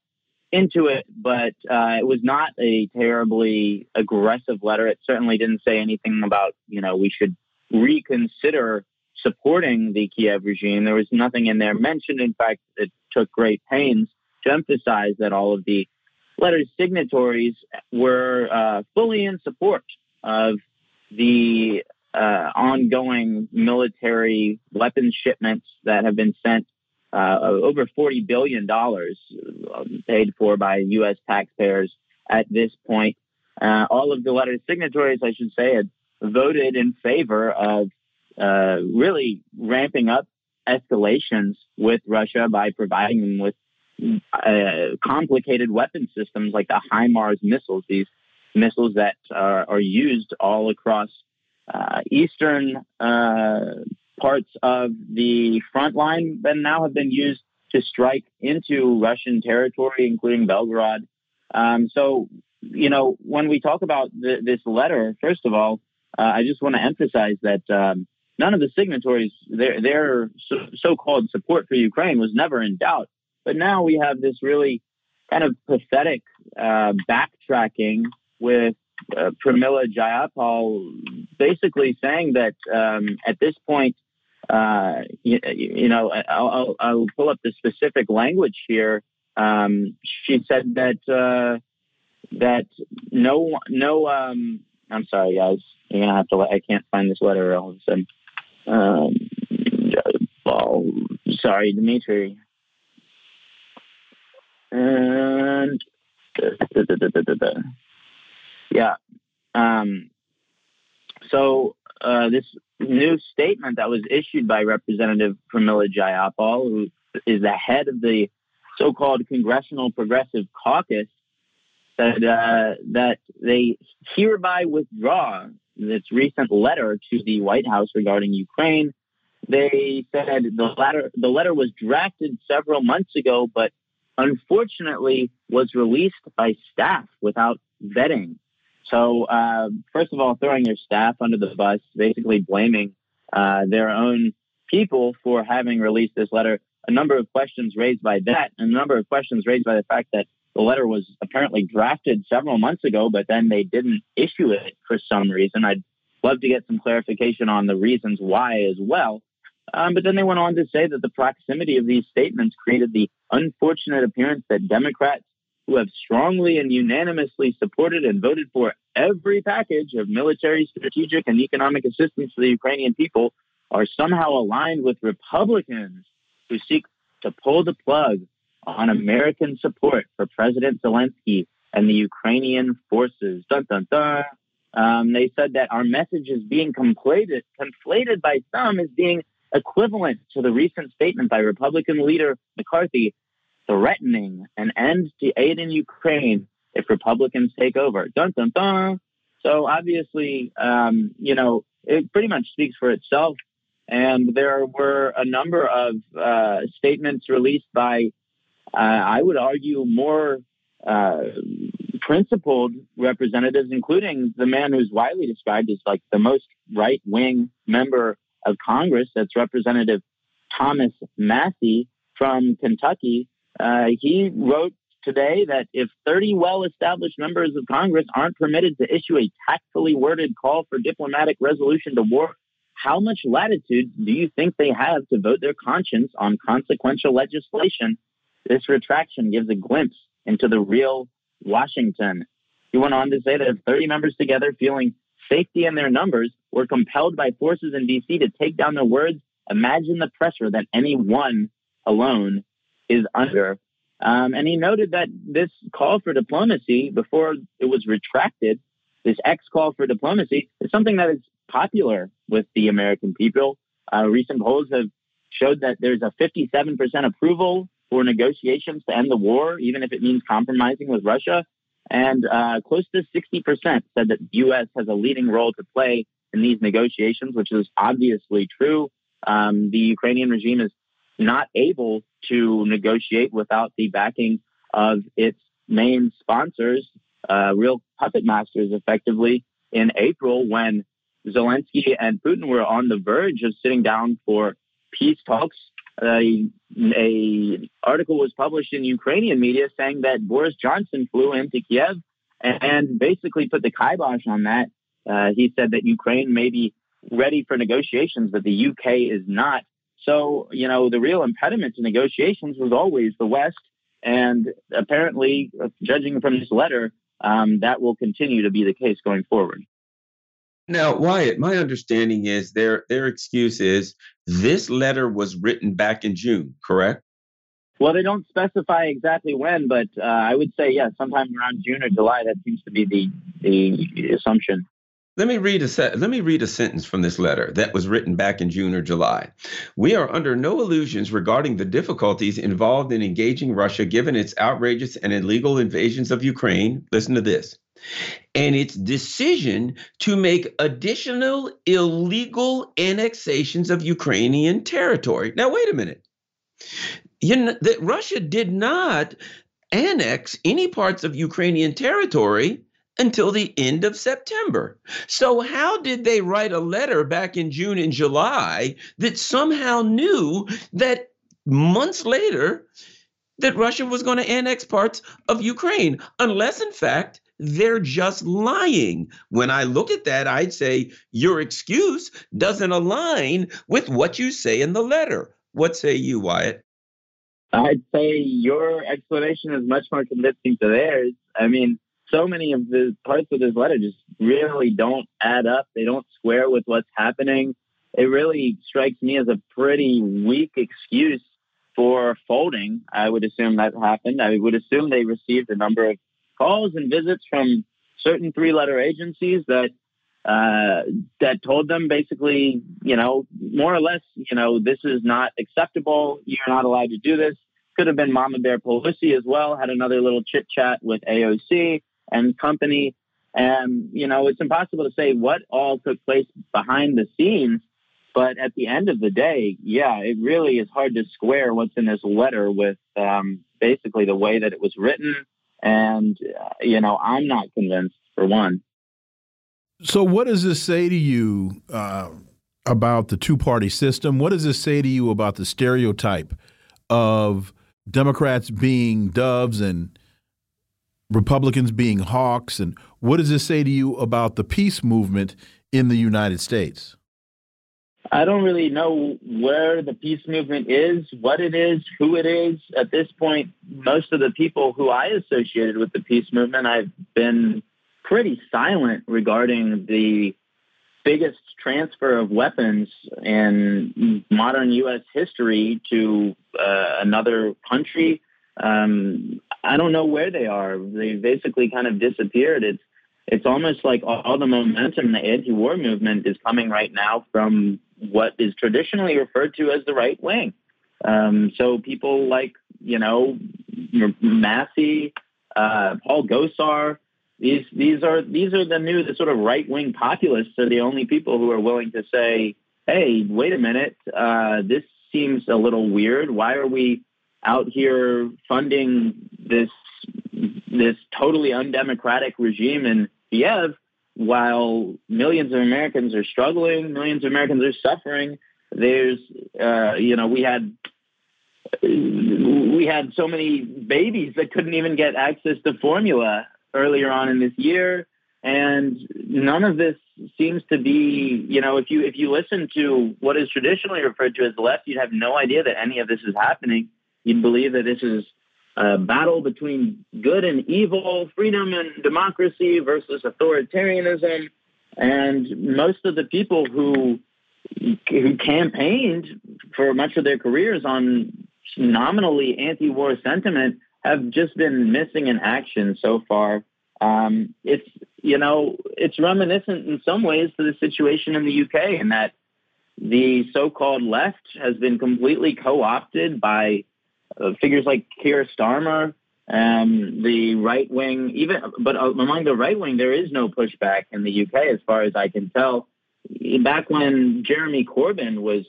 into it, but uh, it was not a terribly aggressive letter. It certainly didn't say anything about, you know, we should reconsider supporting the Kiev regime. There was nothing in there mentioned. In fact, it took great pains to emphasize that all of the letter's signatories were uh, fully in support of the uh, ongoing military weapons shipments that have been sent uh, over $40 billion um, paid for by U.S. taxpayers at this point. Uh, all of the letter's signatories, I should say, had voted in favor of uh, really ramping up escalations with Russia by providing them with uh, complicated weapon systems like the HIMARS missiles, these missiles that are, are used all across uh, eastern uh, parts of the front line that now have been used to strike into Russian territory, including Belgorod. Um, so, you know, when we talk about the, this letter, first of all, uh, I just want to emphasize that um, none of the signatories, their, their so called support for Ukraine was never in doubt. But now we have this really kind of pathetic uh, backtracking with uh, Pramila Jayapal basically saying that um, at this point, uh, you, you, know, I'll, I'll, pull up the specific language here. Um, she said that uh, that no no um, I'm sorry guys, you're gonna have to. I can't find this letter all of a sudden. Um, oh, sorry, Dimitri. And da, da, da, yeah. Um, so uh, this new statement that was issued by Representative Pramila Jayapal, who is the head of the so-called Congressional Progressive Caucus, said uh, that they hereby withdraw this recent letter to the White House regarding Ukraine. They said the letter the letter was drafted several months ago, but unfortunately was released by staff without vetting. So, uh, first of all, throwing your staff under the bus, basically blaming uh, their own people for having released this letter. A number of questions raised by that, and a number of questions raised by the fact that the letter was apparently drafted several months ago, but then they didn't issue it for some reason. I'd love to get some clarification on the reasons why as well. Um, but then they went on to say that the proximity of these statements created the unfortunate appearance that Democrats who have strongly and unanimously supported and voted for every package of military, strategic, and economic assistance to the Ukrainian people are somehow aligned with Republicans who seek to pull the plug on American support for President Zelensky and the Ukrainian forces. Dun, dun, dun. Um, they said that our message is being conflated, conflated by some as being equivalent to the recent statement by Republican leader McCarthy threatening an end to aid in Ukraine if Republicans take over. Dun dun dun. So obviously, um, you know, it pretty much speaks for itself. And there were a number of uh, statements released by, uh, I would argue, more uh, principled representatives, including the man who's widely described as like the most right wing member of Congress. That's Representative Thomas Massie from Kentucky. Uh, he wrote today that if 30 well established members of Congress aren't permitted to issue a tactfully worded call for diplomatic resolution to war, how much latitude do you think they have to vote their conscience on consequential legislation? This retraction gives a glimpse into the real Washington. He went on to say that if 30 members together feeling safety in their numbers were compelled by forces in DC to take down their words, imagine the pressure that any one alone is under. Um, and he noted that this call for diplomacy, before it was retracted, this X call for diplomacy is something that is popular with the American people. Uh, recent polls have showed that there's a 57% approval for negotiations to end the war, even if it means compromising with Russia. And uh, close to 60% said that the U.S. has a leading role to play in these negotiations, which is obviously true. Um, the Ukrainian regime is not able to negotiate without the backing of its main sponsors, uh, real puppet masters, effectively, in April when Zelensky and Putin were on the verge of sitting down for peace talks. a, a article was published in Ukrainian media saying that Boris Johnson flew into Kiev and, and basically put the kibosh on that. Uh, he said that Ukraine may be ready for negotiations, but the UK is not. So, you know, the real impediment to negotiations was always the West. And apparently, judging from this letter, um, that will continue to be the case going forward. Now, Wyatt, my understanding is their their excuse is this letter was written back in June, correct? Well, they don't specify exactly when, but uh, I would say yes, yeah, sometime around June or July. That seems to be the the assumption. Let me read a let me read a sentence from this letter that was written back in June or July. We are under no illusions regarding the difficulties involved in engaging Russia given its outrageous and illegal invasions of Ukraine. Listen to this. And its decision to make additional illegal annexations of Ukrainian territory. Now wait a minute. You know, that Russia did not annex any parts of Ukrainian territory until the end of September. So, how did they write a letter back in June and July that somehow knew that months later that Russia was going to annex parts of Ukraine? Unless, in fact, they're just lying. When I look at that, I'd say your excuse doesn't align with what you say in the letter. What say you, Wyatt? I'd say your explanation is much more convincing to theirs. I mean, so many of the parts of this letter just really don't add up. They don't square with what's happening. It really strikes me as a pretty weak excuse for folding. I would assume that happened. I would assume they received a number of calls and visits from certain three-letter agencies that uh, that told them basically, you know, more or less, you know, this is not acceptable. You're not allowed to do this. Could have been Mama Bear Pelosi as well. Had another little chit chat with AOC and company. And, you know, it's impossible to say what all took place behind the scenes. But at the end of the day, yeah, it really is hard to square what's in this letter with um, basically the way that it was written. And, uh, you know, I'm not convinced, for one. So, what does this say to you uh, about the two party system? What does this say to you about the stereotype of Democrats being doves and Republicans being hawks? And what does this say to you about the peace movement in the United States? I don't really know where the peace movement is, what it is, who it is. At this point, most of the people who I associated with the peace movement, I've been pretty silent regarding the biggest transfer of weapons in modern U.S. history to uh, another country. Um, I don't know where they are. They basically kind of disappeared. It's it's almost like all the momentum in the anti-war movement is coming right now from what is traditionally referred to as the right wing. Um, so people like you know Massie, uh, Paul Gosar, these these are these are the new the sort of right wing populists are the only people who are willing to say, hey, wait a minute, uh, this seems a little weird. Why are we out here funding this this totally undemocratic regime in Kiev while millions of Americans are struggling, millions of Americans are suffering. There's, uh, you know, we had we had so many babies that couldn't even get access to formula earlier on in this year, and none of this seems to be, you know, if you if you listen to what is traditionally referred to as the left, you'd have no idea that any of this is happening You'd believe that this is a battle between good and evil, freedom and democracy versus authoritarianism. And most of the people who who campaigned for much of their careers on nominally anti-war sentiment have just been missing in action so far. Um, it's you know it's reminiscent in some ways to the situation in the UK in that the so-called left has been completely co-opted by uh, figures like Keir Starmer, um, the right wing, even, but among the right wing, there is no pushback in the UK, as far as I can tell. Back when Jeremy Corbyn was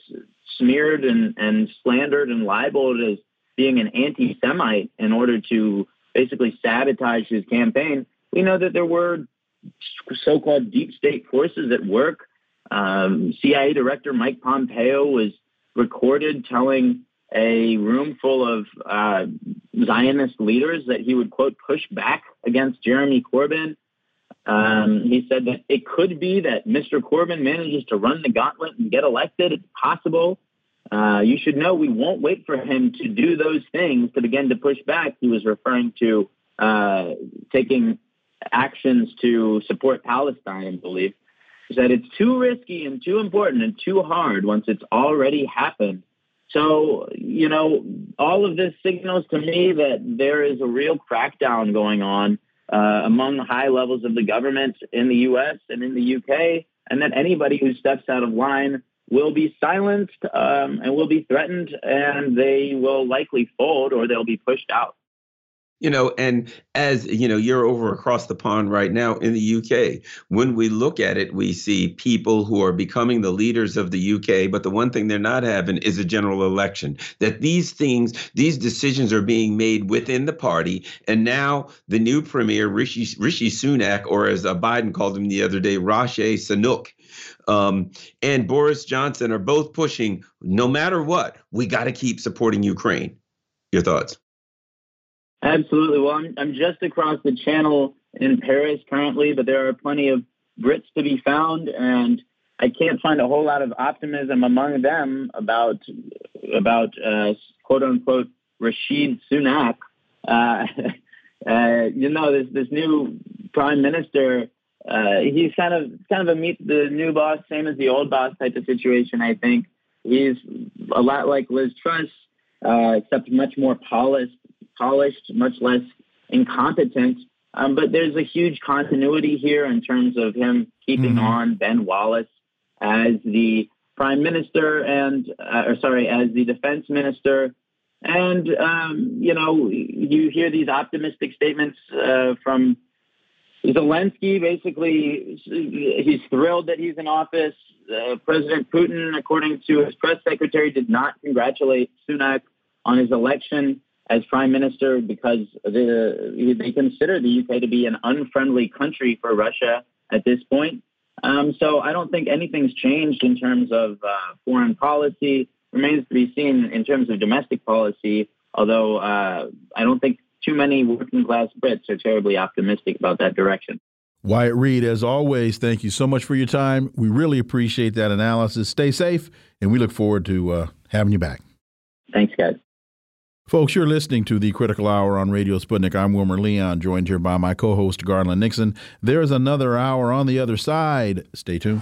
smeared and, and slandered and libeled as being an anti-Semite in order to basically sabotage his campaign, we know that there were so-called deep state forces at work. Um, CIA Director Mike Pompeo was recorded telling a room full of uh, Zionist leaders that he would, quote, push back against Jeremy Corbyn. Um, he said that it could be that Mr. Corbyn manages to run the gauntlet and get elected. It's possible. Uh, you should know we won't wait for him to do those things to begin to push back. He was referring to uh, taking actions to support Palestine, I believe. He said it's too risky and too important and too hard once it's already happened. So, you know, all of this signals to me that there is a real crackdown going on uh, among high levels of the government in the U.S. and in the UK, and that anybody who steps out of line will be silenced um, and will be threatened, and they will likely fold or they'll be pushed out you know and as you know you're over across the pond right now in the UK when we look at it we see people who are becoming the leaders of the UK but the one thing they're not having is a general election that these things these decisions are being made within the party and now the new premier Rishi Rishi Sunak or as uh, Biden called him the other day Rashi Sunak um, and Boris Johnson are both pushing no matter what we got to keep supporting Ukraine. Your thoughts Absolutely. Well, I'm, I'm just across the channel in Paris currently, but there are plenty of Brits to be found, and I can't find a whole lot of optimism among them about about uh, quote unquote Rashid Sunak. Uh, uh, you know, this this new prime minister, uh, he's kind of kind of a meet the new boss, same as the old boss type of situation. I think he's a lot like Liz Truss, uh, except much more polished polished, much less incompetent. Um, but there's a huge continuity here in terms of him keeping mm-hmm. on Ben Wallace as the prime minister and, uh, or sorry, as the defense minister. And, um, you know, you hear these optimistic statements uh, from Zelensky. Basically, he's thrilled that he's in office. Uh, President Putin, according to his press secretary, did not congratulate Sunak on his election as prime minister because the, they consider the UK to be an unfriendly country for Russia at this point. Um, so I don't think anything's changed in terms of uh, foreign policy. Remains to be seen in terms of domestic policy, although uh, I don't think too many working class Brits are terribly optimistic about that direction. Wyatt Reed, as always, thank you so much for your time. We really appreciate that analysis. Stay safe, and we look forward to uh, having you back. Thanks, guys. Folks, you're listening to the Critical Hour on Radio Sputnik. I'm Wilmer Leon, joined here by my co host, Garland Nixon. There's another hour on the other side. Stay tuned.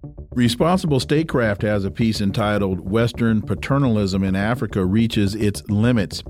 Responsible Statecraft has a piece entitled Western Paternalism in Africa Reaches Its Limits.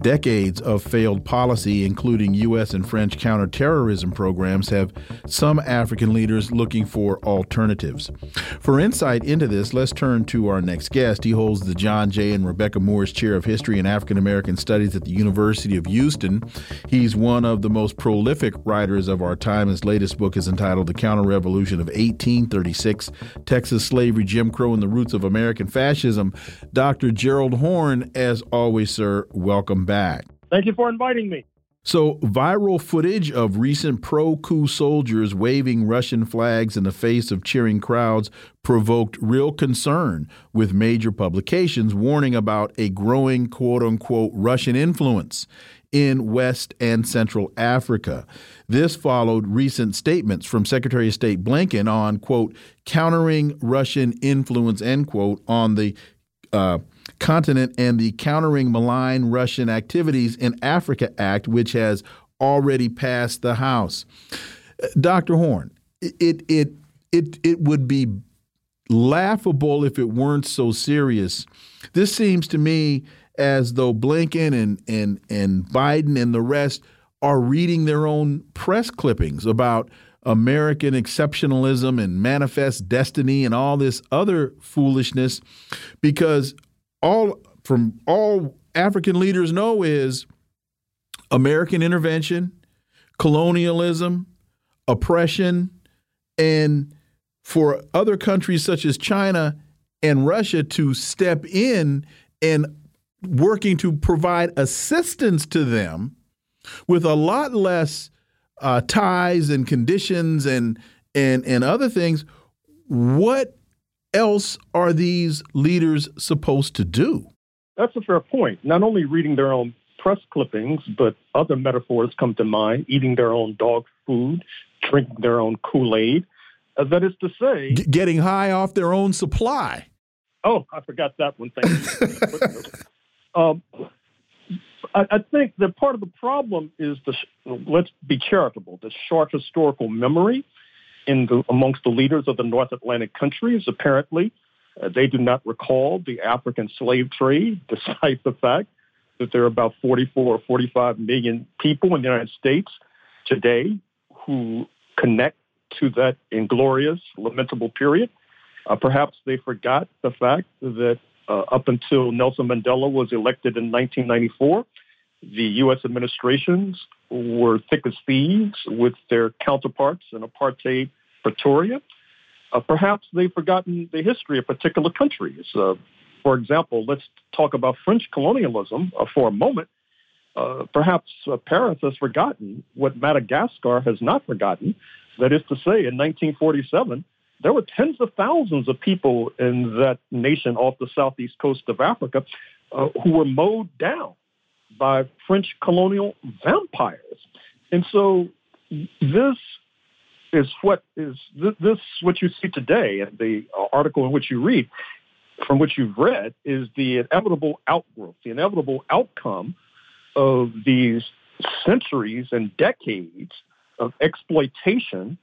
Decades of failed policy, including U.S. and French counterterrorism programs, have some African leaders looking for alternatives. For insight into this, let's turn to our next guest. He holds the John J. and Rebecca Moores Chair of History and African American Studies at the University of Houston. He's one of the most prolific writers of our time. His latest book is entitled The Counter Revolution of 1836 Texas Slavery, Jim Crow, and the Roots of American Fascism. Dr. Gerald Horne, as always, sir, welcome back. Thank you for inviting me. So, viral footage of recent pro coup soldiers waving Russian flags in the face of cheering crowds provoked real concern, with major publications warning about a growing quote unquote Russian influence in West and Central Africa. This followed recent statements from Secretary of State Blinken on, quote, countering Russian influence, end quote, on the uh, continent and the Countering Malign Russian Activities in Africa Act, which has already passed the House. Dr. Horne, it, it, it, it would be laughable if it weren't so serious. This seems to me as though Blinken and and and Biden and the rest are reading their own press clippings about American exceptionalism and manifest destiny and all this other foolishness because all from all African leaders know is American intervention, colonialism, oppression, and for other countries such as China and Russia to step in and working to provide assistance to them with a lot less uh, ties and conditions and and and other things. What else are these leaders supposed to do? That's a fair point. Not only reading their own press clippings, but other metaphors come to mind: eating their own dog food, drinking their own Kool Aid. Uh, that is to say, G getting high off their own supply. Oh, I forgot that one. Thank you. um, I, I, think that part of the problem is the let's be charitable. The short historical memory in the, amongst the leaders of the North Atlantic countries. Apparently, uh, they do not recall the African slave trade, despite the fact that there are about 44 or 45 million people in the United States today who connect to that inglorious, lamentable period. Uh, perhaps they forgot the fact that uh, up until Nelson Mandela was elected in 1994, the U.S. administrations were thick as thieves with their counterparts in apartheid Pretoria. Uh, perhaps they've forgotten the history of particular countries. Uh, for example, let's talk about French colonialism uh, for a moment. Uh, perhaps uh, Paris has forgotten what Madagascar has not forgotten. That is to say, in 1947, there were tens of thousands of people in that nation off the southeast coast of Africa uh, who were mowed down by French colonial vampires. And so this is what is this what you see today and the article in which you read from which you've read is the inevitable outgrowth, the inevitable outcome of these centuries and decades of exploitation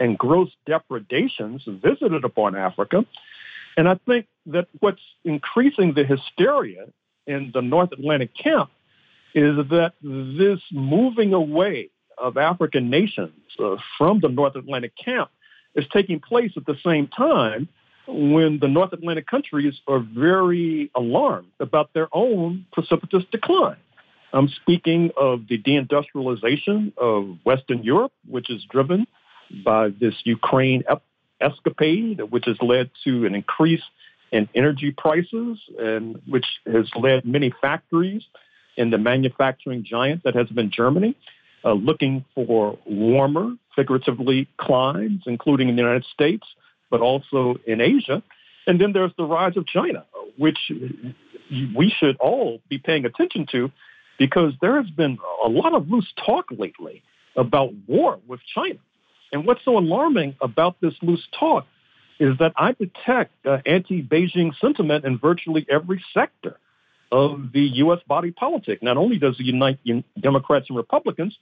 and gross depredations visited upon Africa. And I think that what's increasing the hysteria in the North Atlantic camp is that this moving away of African nations uh, from the North Atlantic camp is taking place at the same time when the North Atlantic countries are very alarmed about their own precipitous decline. I'm speaking of the deindustrialization of Western Europe, which is driven by this Ukraine escapade, which has led to an increase in energy prices and which has led many factories in the manufacturing giant that has been Germany, uh, looking for warmer, figuratively, climes, including in the United States, but also in Asia. And then there's the rise of China, which we should all be paying attention to because there has been a lot of loose talk lately about war with China. And what's so alarming about this loose talk is that I detect uh, anti-Beijing sentiment in virtually every sector of the U.S. body politic. Not only does it unite Democrats and Republicans,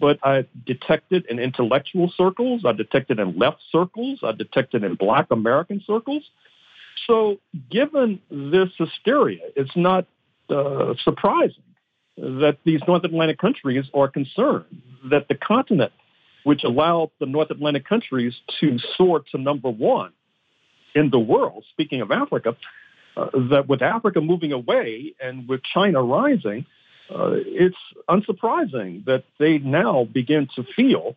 but I detected in intellectual circles, I detected in left circles, I detected in black American circles. So given this hysteria, it's not uh, surprising that these North Atlantic countries are concerned that the continent, which allowed the North Atlantic countries to soar to number one in the world, speaking of Africa, uh, that with Africa moving away and with China rising, uh, it's unsurprising that they now begin to feel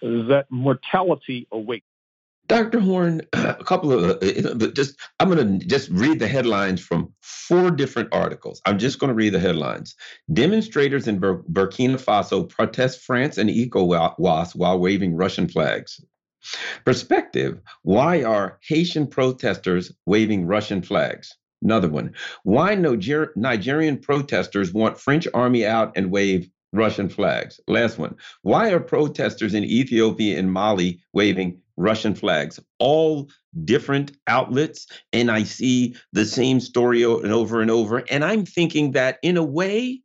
that mortality awaits. Dr. Horne, a couple of uh, just I'm going to just read the headlines from four different articles. I'm just going to read the headlines. Demonstrators in Bur- Burkina Faso protest France and ECOWAS while waving Russian flags. Perspective: Why are Haitian protesters waving Russian flags? Another one. Why Niger- Nigerian protesters want French army out and wave Russian flags? Last one. Why are protesters in Ethiopia and Mali waving Russian flags? All different outlets, and I see the same story over and over. And I'm thinking that in a way,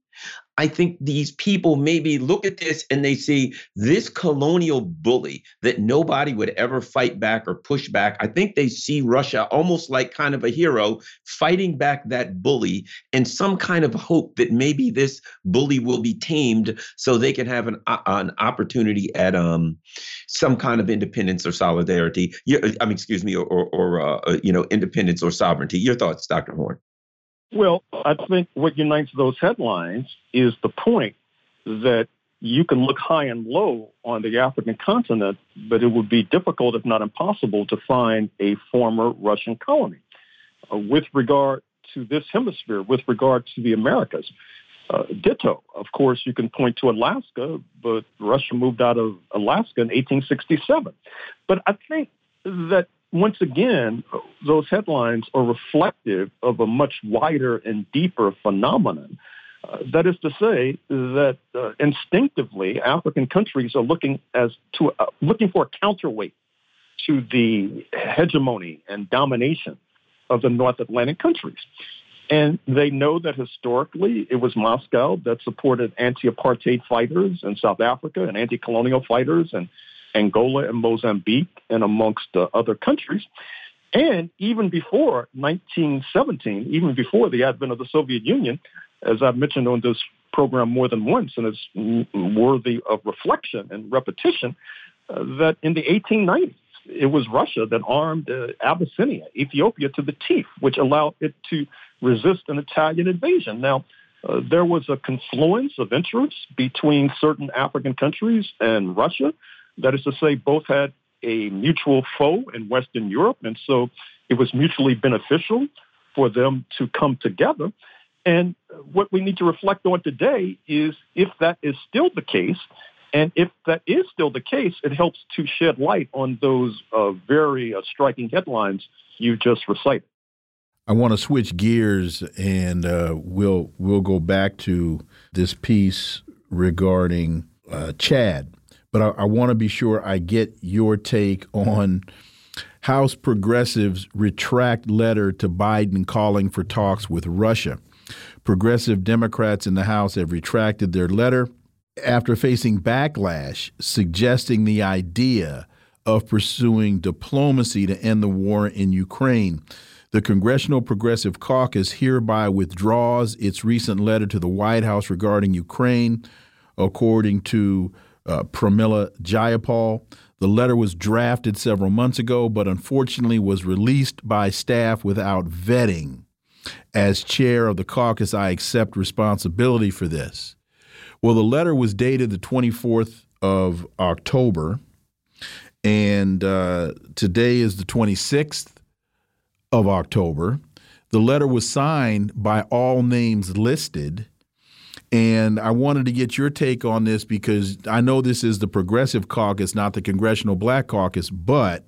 I think these people maybe look at this and they see this colonial bully that nobody would ever fight back or push back. I think they see Russia almost like kind of a hero fighting back that bully and some kind of hope that maybe this bully will be tamed so they can have an, uh, an opportunity at um, some kind of independence or solidarity. I mean, excuse me, or, or, or uh, you know, independence or sovereignty. Your thoughts, Dr. Horne? Well, I think what unites those headlines is the point that you can look high and low on the African continent, but it would be difficult, if not impossible, to find a former Russian colony. Uh, with regard to this hemisphere, with regard to the Americas, uh, ditto. Of course, you can point to Alaska, but Russia moved out of Alaska in 1867. But I think that once again, those headlines are reflective of a much wider and deeper phenomenon. Uh, that is to say that uh, instinctively African countries are looking as to uh, looking for a counterweight to the hegemony and domination of the North Atlantic countries. And they know that historically it was Moscow that supported anti-apartheid fighters in South Africa and anti-colonial fighters in Angola and Mozambique and amongst uh, other countries. And even before 1917, even before the advent of the Soviet Union, as I've mentioned on this program more than once, and it's worthy of reflection and repetition, uh, that in the 1890s, it was Russia that armed uh, Abyssinia, Ethiopia, to the teeth, which allowed it to resist an Italian invasion. Now, uh, there was a confluence of interests between certain African countries and Russia. That is to say, both had a mutual foe in Western Europe, and so it was mutually beneficial for them to come together. And what we need to reflect on today is if that is still the case, and if that is still the case, it helps to shed light on those uh, very uh, striking headlines you just recited. I want to switch gears, and uh, we'll we'll go back to this piece regarding uh, Chad. But I, I want to be sure I get your take on House progressives retract letter to Biden calling for talks with Russia. Progressive Democrats in the House have retracted their letter after facing backlash suggesting the idea of pursuing diplomacy to end the war in Ukraine. The Congressional Progressive Caucus hereby withdraws its recent letter to the White House regarding Ukraine, according to uh, Pramila Jayapal. The letter was drafted several months ago, but unfortunately was released by staff without vetting. As chair of the caucus, I accept responsibility for this. Well, the letter was dated the 24th of October, and uh, today is the 26th of October. The letter was signed by all names listed. And I wanted to get your take on this because I know this is the Progressive Caucus, not the Congressional Black Caucus, but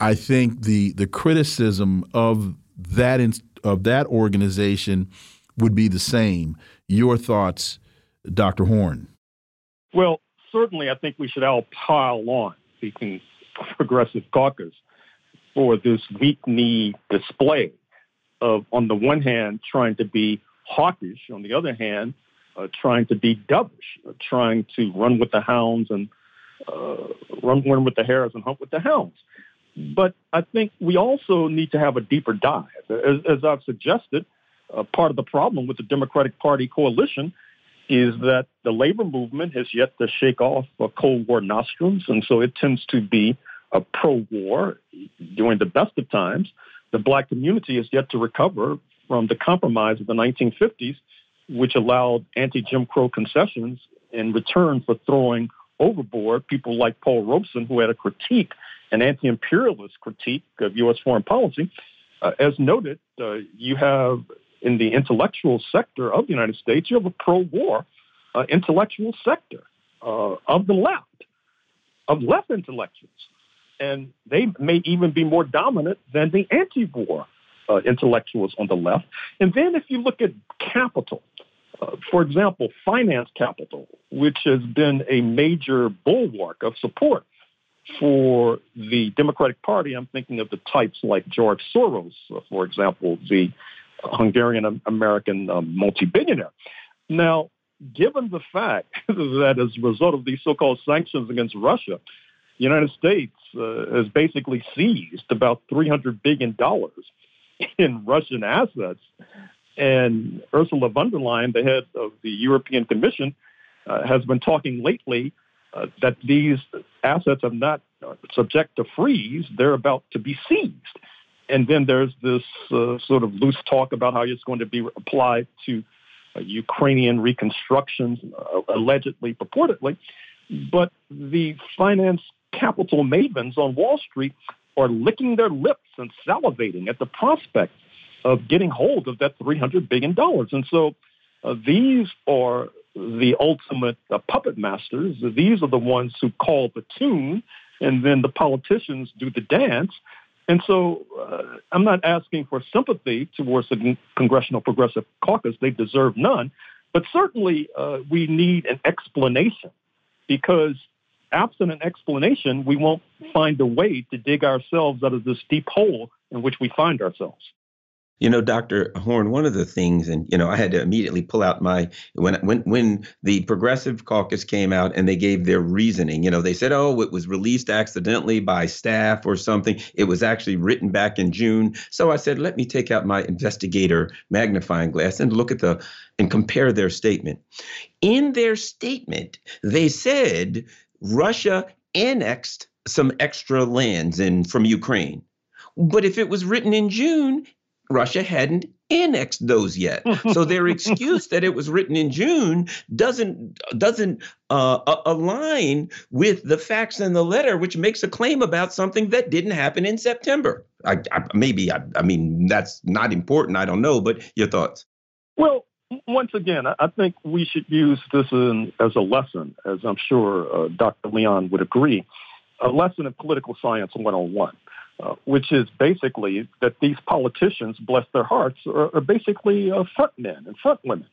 I think the the criticism of that of that organization would be the same. Your thoughts, Dr. Horne? Well, certainly, I think we should all pile on the Progressive Caucus for this weak knee display of, on the one hand, trying to be hawkish, on the other hand, uh, trying to be dovish, uh, trying to run with the hounds and uh, run, run with the hares and hunt with the hounds. But I think we also need to have a deeper dive. As, as I've suggested, uh, part of the problem with the Democratic Party coalition is that the labor movement has yet to shake off Cold War nostrums, and so it tends to be a pro-war during the best of times. The black community has yet to recover from the compromise of the 1950s, which allowed anti-Jim Crow concessions in return for throwing overboard people like Paul Robeson, who had a critique, an anti-imperialist critique of U.S. foreign policy. Uh, as noted, uh, you have in the intellectual sector of the United States, you have a pro-war uh, intellectual sector uh, of the left, of left intellectuals and they may even be more dominant than the anti-war uh, intellectuals on the left. And then if you look at capital, uh, for example, finance capital, which has been a major bulwark of support for the Democratic Party, I'm thinking of the types like George Soros, uh, for example, the Hungarian American um, multi-billionaire. Now, given the fact that as a result of these so-called sanctions against Russia, the United States uh, has basically seized about $300 billion in Russian assets. And Ursula von der Leyen, the head of the European Commission, uh, has been talking lately uh, that these assets are not uh, subject to freeze, they're about to be seized. And then there's this uh, sort of loose talk about how it's going to be applied to uh, Ukrainian reconstructions, uh, allegedly, purportedly. But the finance capital mavens on Wall Street are licking their lips and salivating at the prospect of getting hold of that $300 billion. And so uh, these are the ultimate uh, puppet masters. These are the ones who call the tune, and then the politicians do the dance. And so uh, I'm not asking for sympathy towards the Congressional Progressive Caucus. They deserve none. But certainly uh, we need an explanation because absent an explanation, we won't find a way to dig ourselves out of this deep hole in which we find ourselves. You know, Dr. Horne, one of the things, and you know, I had to immediately pull out my when when when the Progressive Caucus came out and they gave their reasoning. You know, they said, "Oh, it was released accidentally by staff or something. It was actually written back in June." So I said, "Let me take out my investigator magnifying glass and look at the and compare their statement." In their statement, they said Russia annexed some extra lands in from Ukraine. But if it was written in June, Russia hadn't annexed those yet. so their excuse that it was written in June doesn't doesn't uh, align with the facts in the letter, which makes a claim about something that didn't happen in September. I, I, maybe I, I mean that's not important. I don't know, but your thoughts. Well, once again, I think we should use this in, as a lesson, as I'm sure uh, Dr. Leon would agree, a lesson in political science 101. Uh, which is basically that these politicians, bless their hearts, are, are basically uh, front men and front women.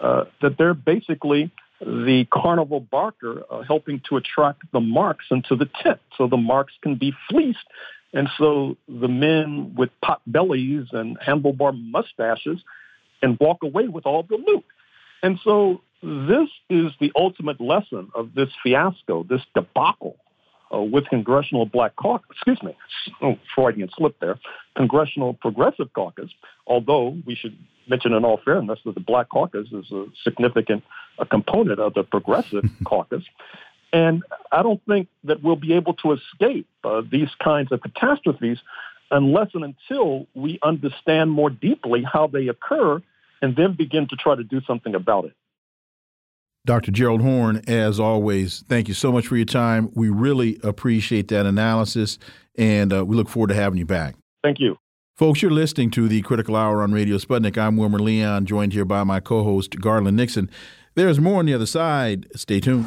Uh, that they're basically the carnival barker uh, helping to attract the marks into the tent so the marks can be fleeced. And so the men with pot bellies and handlebar mustaches and walk away with all the loot. And so this is the ultimate lesson of this fiasco, this debacle uh, with Congressional Black Caucus, excuse me, oh, Freudian slip there, Congressional Progressive Caucus, although we should mention in all fairness that the Black Caucus is a significant a component of the Progressive Caucus. And I don't think that we'll be able to escape uh, these kinds of catastrophes unless and until we understand more deeply how they occur and then begin to try to do something about it. Dr. Gerald Horne, as always, thank you so much for your time. We really appreciate that analysis, and uh, we look forward to having you back. Thank you. Folks, you're listening to the Critical Hour on Radio Sputnik. I'm Wilmer Leon, joined here by my co host, Garland Nixon. There's more on the other side. Stay tuned.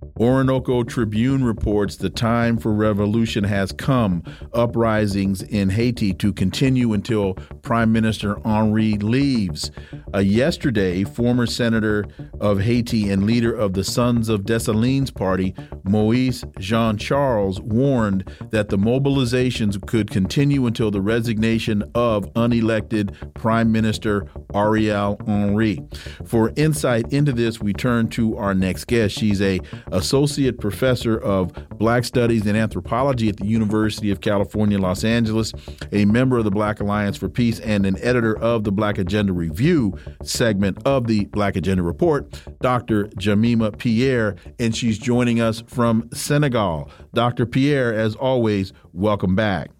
Orinoco Tribune reports the time for revolution has come. Uprisings in Haiti to continue until Prime Minister Henry leaves. Uh, yesterday, former Senator of Haiti and leader of the Sons of Dessalines Party, Moise Jean Charles, warned that the mobilizations could continue until the resignation of unelected Prime Minister Ariel Henry. For insight into this, we turn to our next guest. She's a, a associate professor of Black Studies and Anthropology at the University of California, Los Angeles, a member of the Black Alliance for Peace, and an editor of the Black Agenda Review segment of the Black Agenda Report, Dr. Jemima Pierre, and she's joining us from Senegal. Dr. Pierre, as always, welcome back.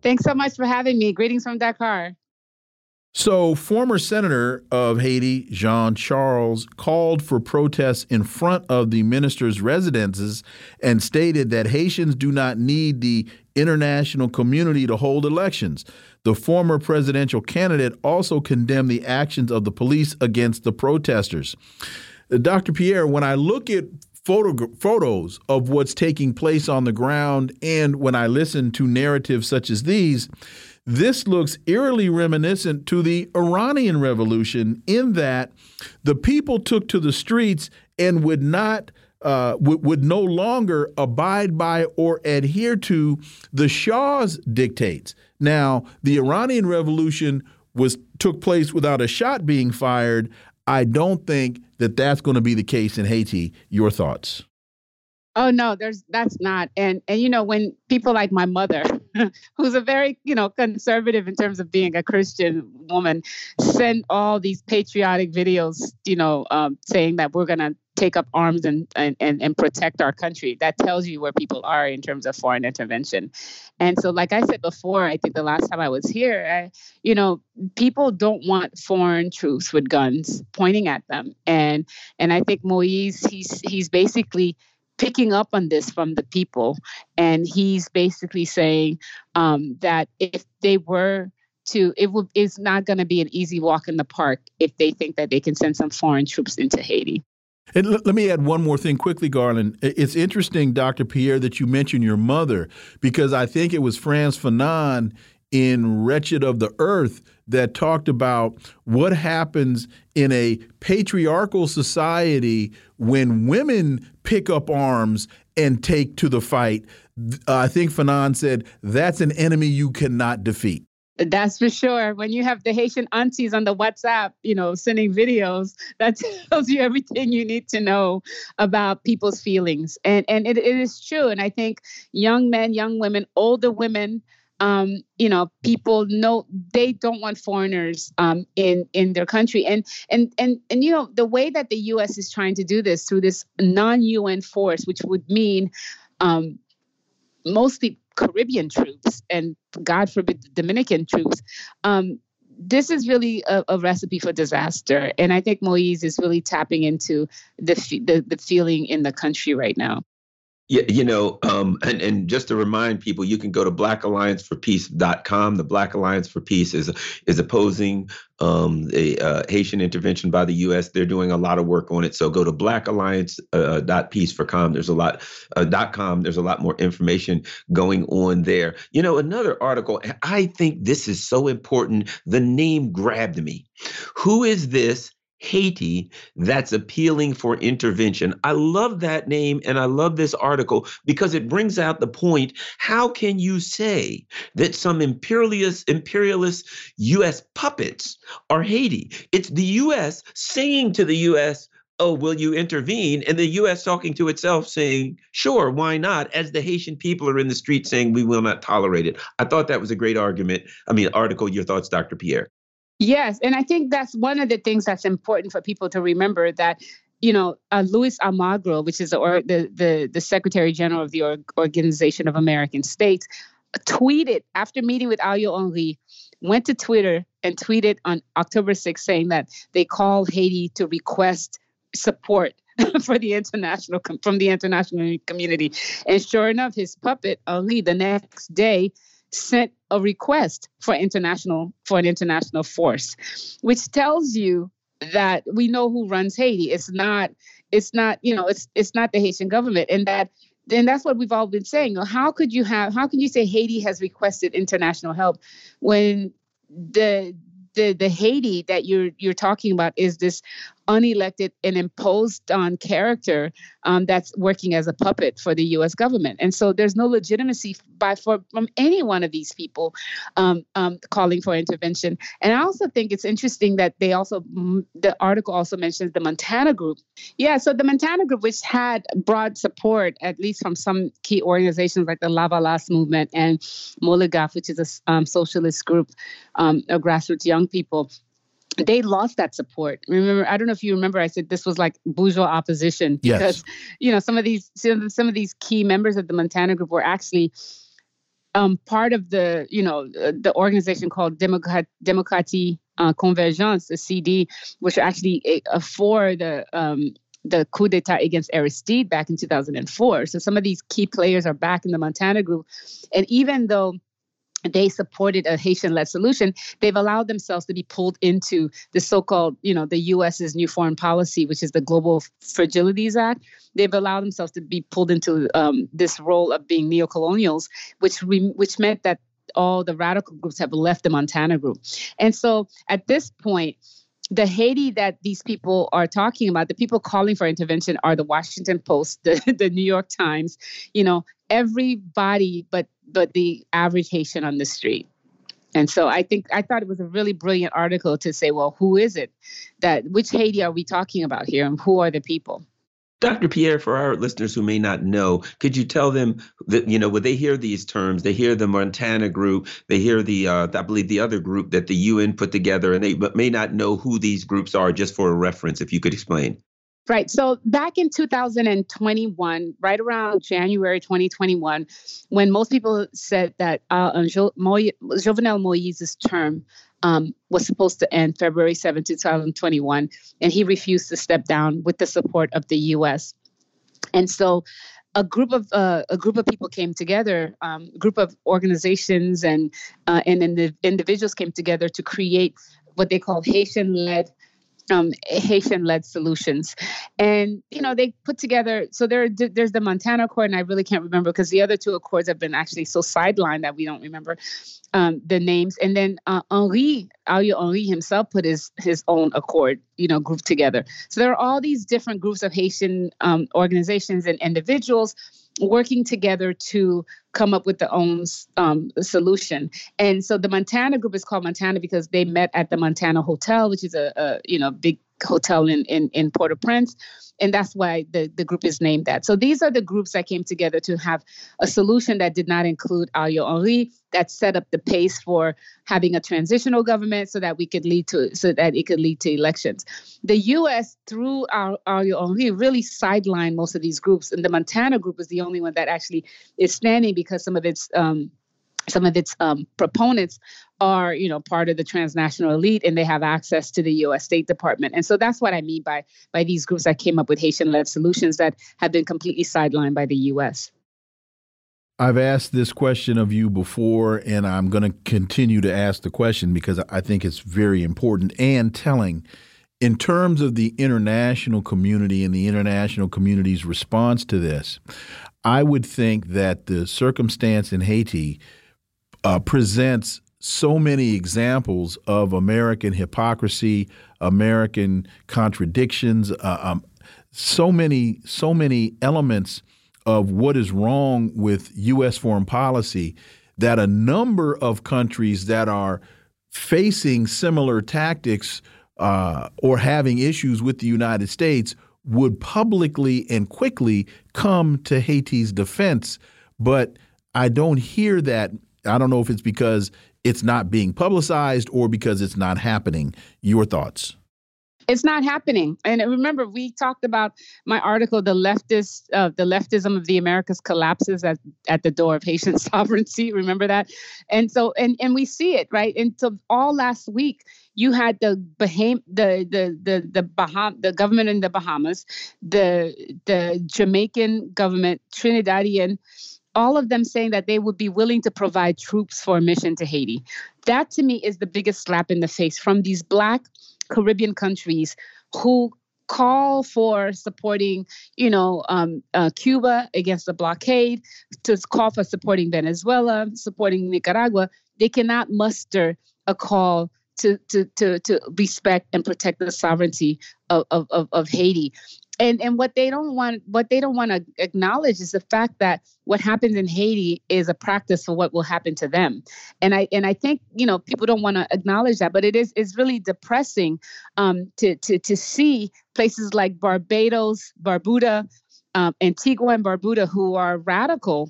Thanks so much for having me. Greetings from Dakar. So, former Senator of Haiti, Jean Charles, called for protests in front of the minister's residences and stated that Haitians do not need the international community to hold elections. The former presidential candidate also condemned the actions of the police against the protesters. Uh, Dr. Pierre, when I look at photo photos of what's taking place on the ground and when I listen to narratives such as these, this looks eerily reminiscent to the Iranian Revolution in that the people took to the streets and would not. Uh, would, no longer abide by or adhere to the Shah's dictates. Now, the Iranian Revolution was took place without a shot being fired. I don't think that that's going to be the case in Haiti. Your thoughts? Oh no, there's that's not. And and you know when people like my mother, who's a very you know conservative in terms of being a Christian woman, send all these patriotic videos, you know, um, saying that we're gonna take up arms and, and and and protect our country. That tells you where people are in terms of foreign intervention. And so, like I said before, I think the last time I was here, I, you know, people don't want foreign troops with guns pointing at them. And and I think Moise, he's he's basically picking up on this from the people. And he's basically saying um, that if they were to, it will, it's not going to be an easy walk in the park if they think that they can send some foreign troops into Haiti. And let me add one more thing quickly, Garland. It's interesting, Dr. Pierre, that you mentioned your mother, because I think it was Frantz Fanon in Wretched of the Earth that talked about what happens in a patriarchal society when women pick up arms and take to the fight. Uh, I think Fanon said that's an enemy you cannot defeat. That's for sure. When you have the Haitian aunties on the WhatsApp, you know, sending videos, that tells you everything you need to know about people's feelings. And and it, it is true. And I think young men, young women, older women, um, you know, people know they don't want foreigners um, in in their country, and and and and you know the way that the U.S. is trying to do this through this non-UN force, which would mean um, mostly Caribbean troops and God forbid Dominican troops. Um, this is really a, a, recipe for disaster, and I think Moise is really tapping into the, the the feeling in the country right now. Yeah, you know, um, and, and just to remind people, you can go to blackallianceforpeace.com. The Black Alliance for Peace is is opposing um, the uh, Haitian intervention by the U.S. They're doing a lot of work on it. So go to blackalliance.peace.com. Uh, There's a lot uh, com. There's a lot more information going on there. You know, another article. I think this is so important. The name grabbed me. Who is this? Haiti that's appealing for intervention. I love that name and I love this article because it brings out the point how can you say that some imperialist imperialist US puppets are Haiti? It's the US saying to the US oh, will you intervene? And the U.S. talking to itself saying, sure, why not? As the Haitian people are in the street saying, we will not tolerate it. I thought that was a great argument. I mean, article. Your thoughts, Dr. Pierre? Yes, and I think that's one of the things that's important for people to remember that you know, uh, Luis Almagro, which is the, or, the, the the Secretary General of the Organization of American States, tweeted after meeting with Ariel Henry, went to Twitter and tweeted on October 6th saying that they called Haiti to request support for the international from the international community. And sure enough, his puppet Henry the next day sent a request for international for an international force, which tells you that we know who runs Haiti. It's not it's not you know it's it's not the Haitian government, and that and that's what we've all been saying. How could you have how can you say Haiti has requested international help when the the the Haiti that you're you're talking about is this unelected and imposed on character um, that's working as a puppet for the U.S. government, and so there's no legitimacy by for from any one of these people um, um, calling for intervention. And I also think it's interesting that they also the article also mentions the Montana Group. Yeah, so the Montana Group, which had broad support at least from some key organizations like the Lavalas movement and Moleghaf, which is a um, socialist group um, of grassroots young people they lost that support. Remember, I don't know if you remember, I said this was like bourgeois opposition because, yes. you know, some of these some of these key members of the Montana group were actually um, part of the, you know, uh, the organization called Democrat Democratie uh, Convergence, the CD, which actually uh, for the um, the coup d'état against Aristide back in 2004. So some of these key players are back in the Montana group, and even though they supported a Haitian-led solution, they've allowed themselves to be pulled into the so-called, you know, the U.S.'s new foreign policy, which is the Global Fragilities Act. They've allowed themselves to be pulled into um, this role of being neocolonials, which re- which meant that all the radical groups have left the Montana group, and so at this point the Haiti that these people are talking about, the people calling for intervention are the Washington Post, the, the New York Times, you know, everybody but but the average Haitian on the street. And so I think I thought it was a really brilliant article to say, well, who is it that which Haiti are we talking about here and who are the people? Dr. Pierre, for our listeners who may not know, could you tell them that, you know, when they hear these terms, they hear the Montana group, they hear the, uh, I believe, the other group that the UN put together, and they may not know who these groups are, just for a reference, if you could explain. Right. So back in 2021, right around January 2021, when most people said that uh, jo- Mo- Jovenel Moise's term um, was supposed to end February 7, 2021, and he refused to step down with the support of the U.S. And so a group of uh, a group of people came together, um, a group of organizations and uh, and individuals came together to create what they call Haitian-led um, Haitian-led solutions, and you know they put together. So there, there's the Montana Accord, and I really can't remember because the other two accords have been actually so sidelined that we don't remember um, the names. And then uh, Henry, Ariel Henry himself put his his own accord, you know, group together. So there are all these different groups of Haitian um, organizations and individuals working together to come up with their own um, solution. And so the Montana group is called Montana because they met at the Montana Hotel, which is a, a you know big hotel in in, in Port-au-Prince and that's why the, the group is named that. So these are the groups that came together to have a solution that did not include Ariel Henry, that set up the pace for having a transitional government so that we could lead to so that it could lead to elections. The U.S. through Ariel Henry really sidelined most of these groups, and the Montana group is the only one that actually is standing because some of its um, some of its um, proponents are you know part of the transnational elite and they have access to the US State Department. And so that's what I mean by by these groups that came up with Haitian led solutions that have been completely sidelined by the US I've asked this question of you before and I'm going to continue to ask the question because I think it's very important and telling. In terms of the international community and the international community's response to this I would think that the circumstance in Haiti uh, presents so many examples of American hypocrisy, American contradictions, uh, um, so many so many elements of what is wrong with U.S. foreign policy that a number of countries that are facing similar tactics uh, or having issues with the United States would publicly and quickly come to Haiti's defense. But I don't hear that I don't know if it's because it's not being publicized or because it's not happening. Your thoughts? It's not happening. And remember, we talked about my article, "The leftist, uh, the leftism of the Americas collapses at, at the door of Haitian sovereignty." Remember that? And so, and and we see it right. And so, all last week, you had the Baham, the the the the Baham, the government in the Bahamas, the the Jamaican government, Trinidadian all of them saying that they would be willing to provide troops for a mission to Haiti. That to me is the biggest slap in the face from these black Caribbean countries who call for supporting, you know, um, uh, Cuba against the blockade, to call for supporting Venezuela, supporting Nicaragua. They cannot muster a call to to to, to respect and protect the sovereignty of, of, of Haiti and and what they don't want what they don't want to acknowledge is the fact that what happens in Haiti is a practice for what will happen to them. And I and I think you know people don't want to acknowledge that but it is it's really depressing um, to to to see places like Barbados Barbuda um, Antigua and Barbuda who are radical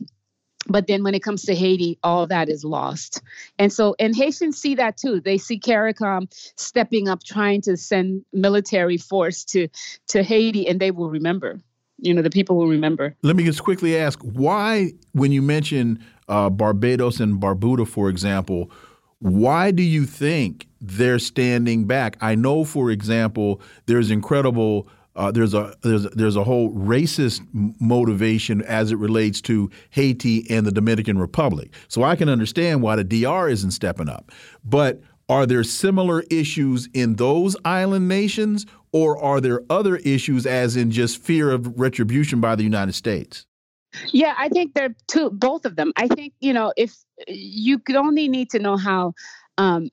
but then when it comes to Haiti, all that is lost. And so, and Haitians see that too. They see CARICOM stepping up, trying to send military force to, to Haiti, and they will remember. You know, the people will remember. Let me just quickly ask why, when you mention uh, Barbados and Barbuda, for example, why do you think they're standing back? I know, for example, there's incredible uh, there's a there's there's a whole racist motivation as it relates to Haiti and the Dominican Republic. So I can understand why the DR isn't stepping up. But are there similar issues in those island nations, or are there other issues, as in just fear of retribution by the United States? Yeah, I think there are two, both of them. I think you know if you could only need to know how um,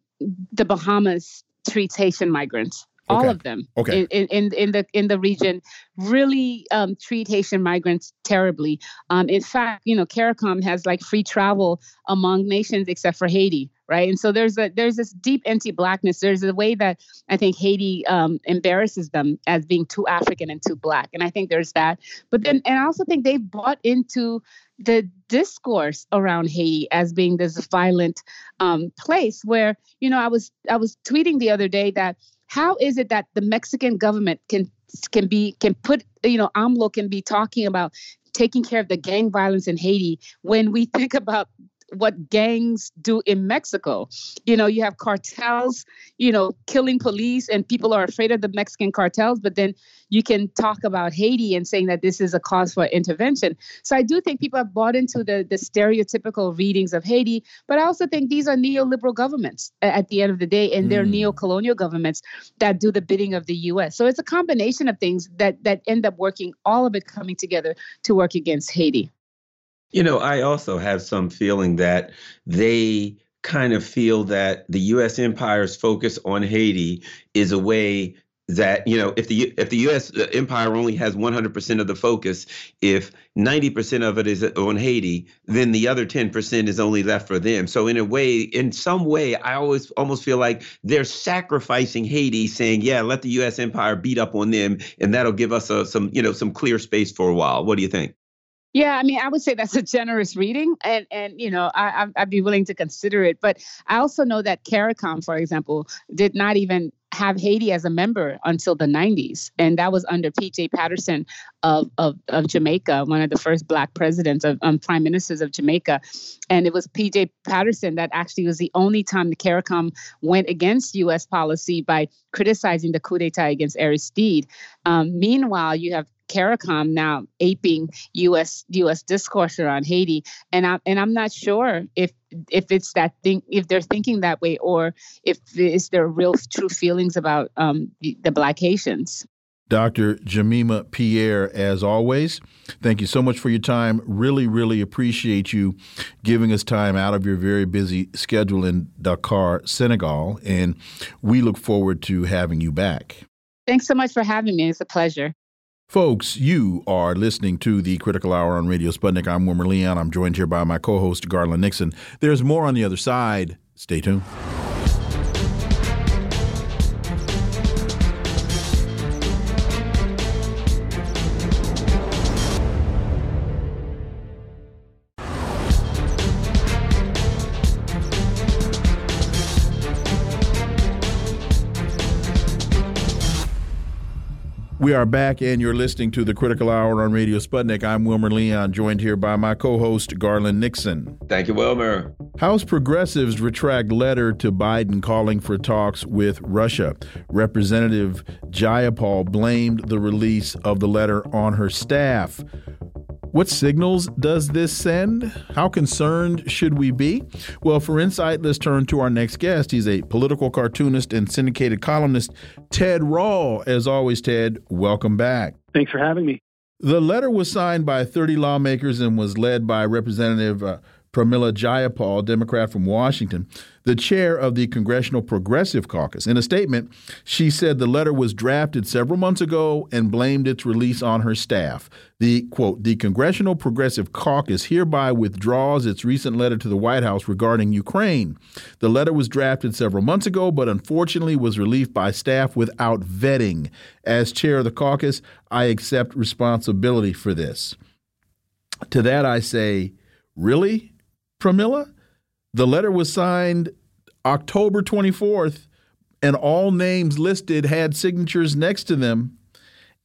the Bahamas treats Haitian migrants all of them okay. in, in, in the in the region really um, treat Haitian migrants terribly. Um, in fact, you know, CARICOM has like free travel among nations except for Haiti, right? And so there's a there's this deep anti-blackness. There's a way that I think Haiti um, embarrasses them as being too African and too black, and I think there's that. But then, and I also think they've bought into the discourse around Haiti as being this violent um, place where you know I was I was tweeting the other day that how is it that the Mexican government can can be can put you know AMLO can be talking about taking care of the gang violence in Haiti when we think about what gangs do in Mexico. You know, you have cartels, you know, killing police, and people are afraid of the Mexican cartels, but then you can talk about Haiti and saying that this is a cause for intervention. So I do think people have bought into the, the stereotypical readings of Haiti, but I also think these are neoliberal governments at the end of the day, and they're mm. neo-colonial governments that do the bidding of the US. So it's a combination of things that that end up working, all of it coming together to work against Haiti. You know, I also have some feeling that they kind of feel that the U.S. empire's focus on Haiti is a way that you know if the if the U.S. Uh, empire only has 100% of the focus, if 90% of it is uh, on Haiti, then the other 10% is only left for them. So in a way, in some way, I always almost feel like they're sacrificing Haiti, saying, "Yeah, let the U.S. empire beat up on them, and that'll give us a, some you know some clear space for a while." What do you think? Yeah, I mean, I would say that's a generous reading, and and you know, I I'd be willing to consider it. But I also know that CARICOM, for example, did not even have Haiti as a member until the 90s, and that was under P.J. Patterson of, of of Jamaica, one of the first Black presidents of um, prime ministers of Jamaica, and it was P.J. Patterson that actually was the only time the CARICOM went against U.S. policy by criticizing the coup d'état against Aristide. Um, meanwhile, you have CARICOM now aping U.S. U.S. discourse around Haiti, and I'm and I'm not sure if if it's that thing if they're thinking that way or if is their real true feelings about um, the, the Black Haitians. Dr. Jemima Pierre, as always, thank you so much for your time. Really, really appreciate you giving us time out of your very busy schedule in Dakar, Senegal, and we look forward to having you back. Thanks so much for having me. It's a pleasure. Folks, you are listening to the Critical Hour on Radio Sputnik. I'm Wilmer Leon. I'm joined here by my co host, Garland Nixon. There's more on the other side. Stay tuned. We are back, and you're listening to the Critical Hour on Radio Sputnik. I'm Wilmer Leon, joined here by my co host, Garland Nixon. Thank you, Wilmer. House progressives retract letter to Biden calling for talks with Russia. Representative Jayapal blamed the release of the letter on her staff. What signals does this send? How concerned should we be? Well, for insight, let's turn to our next guest. He's a political cartoonist and syndicated columnist, Ted Rall. As always, Ted, welcome back. Thanks for having me. The letter was signed by 30 lawmakers and was led by Representative uh, Pramila Jayapal, Democrat from Washington, the chair of the Congressional Progressive Caucus. In a statement, she said the letter was drafted several months ago and blamed its release on her staff. The quote, the Congressional Progressive Caucus hereby withdraws its recent letter to the White House regarding Ukraine. The letter was drafted several months ago, but unfortunately was released by staff without vetting. As chair of the caucus, I accept responsibility for this. To that I say, really? Pramila. The letter was signed October 24th, and all names listed had signatures next to them.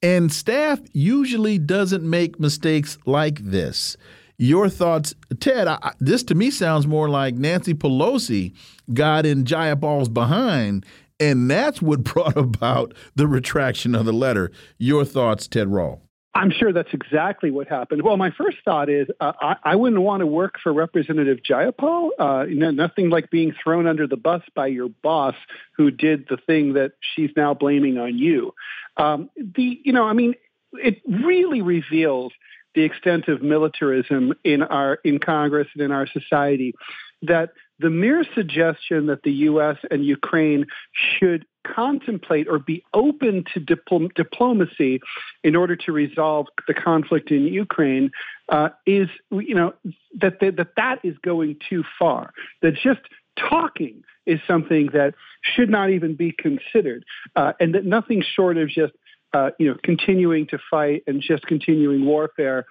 And staff usually doesn't make mistakes like this. Your thoughts, Ted? I, this to me sounds more like Nancy Pelosi got in Jayapal's behind, and that's what brought about the retraction of the letter. Your thoughts, Ted Rall? I'm sure that's exactly what happened. Well, my first thought is uh, I, I, wouldn't want to work for Representative Jayapal. Uh, know, nothing like being thrown under the bus by your boss who did the thing that she's now blaming on you. Um, the, you know, I mean, it really reveals the extent of militarism in our in Congress and in our society that the mere suggestion that the U.S. and Ukraine should contemplate or be open to dipl- diplomacy in order to resolve the conflict in Ukraine uh, is, you know, that, that that is going too far. That just talking is something that should not even be considered, uh, and that nothing short of just uh, you know continuing to fight and just continuing warfare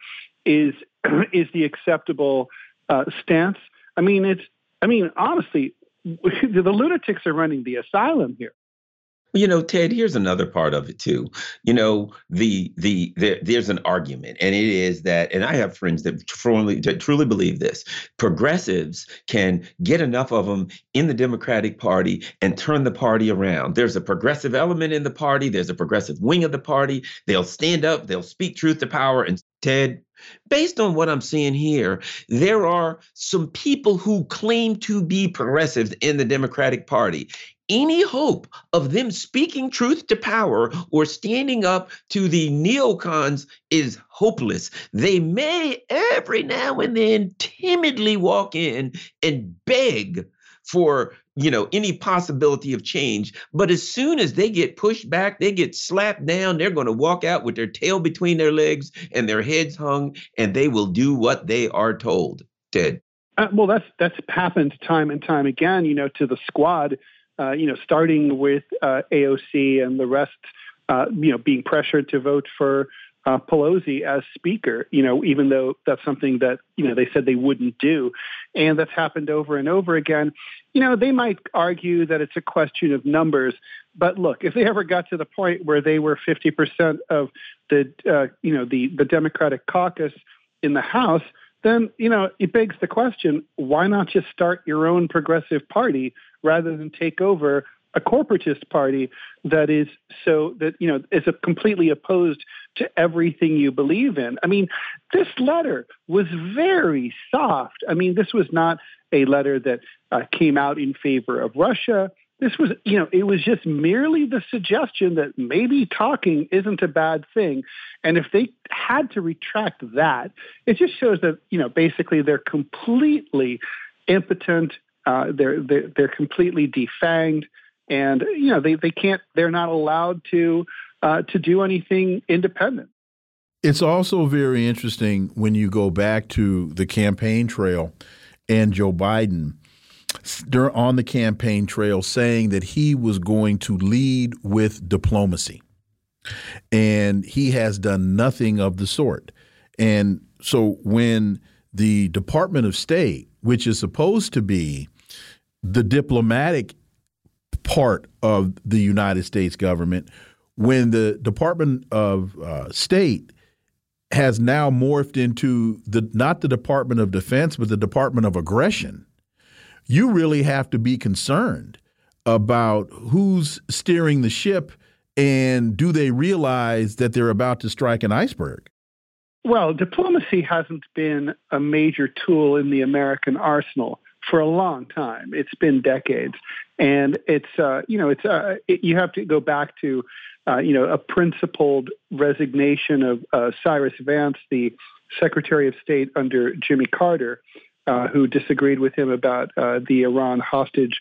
is is the acceptable uh, stance. I mean, it's I mean honestly, the lunatics are running the asylum here. You know, Ted, here's another part of it too. You know, the the, the there's an argument, and it is that, and I have friends that truly that truly believe this: progressives can get enough of them in the Democratic Party and turn the party around. There's a progressive element in the party. There's a progressive wing of the party. They'll stand up. They'll speak truth to power. And Ted, based on what I'm seeing here, there are some people who claim to be progressives in the Democratic Party any hope of them speaking truth to power or standing up to the neocons is hopeless. They may every now and then timidly walk in and beg for you know any possibility of change but as soon as they get pushed back they get slapped down they're going to walk out with their tail between their legs and their heads hung and they will do what they are told ted. Uh, well that's that's happened time and time again you know to the squad uh, you know, starting with uh, AOC and the rest, uh, you know, being pressured to vote for uh, Pelosi as Speaker, you know, even though that's something that, you know, they said they wouldn't do. And that's happened over and over again. You know, they might argue that it's a question of numbers. But look, if they ever got to the point where they were 50% of the, uh, you know, the, the Democratic caucus in the House, then, you know, it begs the question why not just start your own progressive party rather than take over a corporatist party that is so that you know is completely opposed to everything you believe in. I mean, this letter was very soft. I mean, this was not a letter that uh, came out in favor of Russia. This was, you know, it was just merely the suggestion that maybe talking isn't a bad thing. And if they had to retract that, it just shows that, you know, basically they're completely impotent uh, they're, they're they're completely defanged, and you know they, they can't. They're not allowed to uh, to do anything independent. It's also very interesting when you go back to the campaign trail and Joe Biden on the campaign trail saying that he was going to lead with diplomacy. And he has done nothing of the sort. And so when the Department of State, which is supposed to be the diplomatic part of the United States government when the Department of uh, State has now morphed into the not the Department of Defense but the Department of Aggression. You really have to be concerned about who's steering the ship and do they realize that they're about to strike an iceberg? Well, diplomacy hasn't been a major tool in the American arsenal for a long time. It's been decades, and it's uh, you know it's uh, it, you have to go back to uh, you know a principled resignation of uh, Cyrus Vance, the Secretary of State under Jimmy Carter, uh, who disagreed with him about uh, the Iran hostage.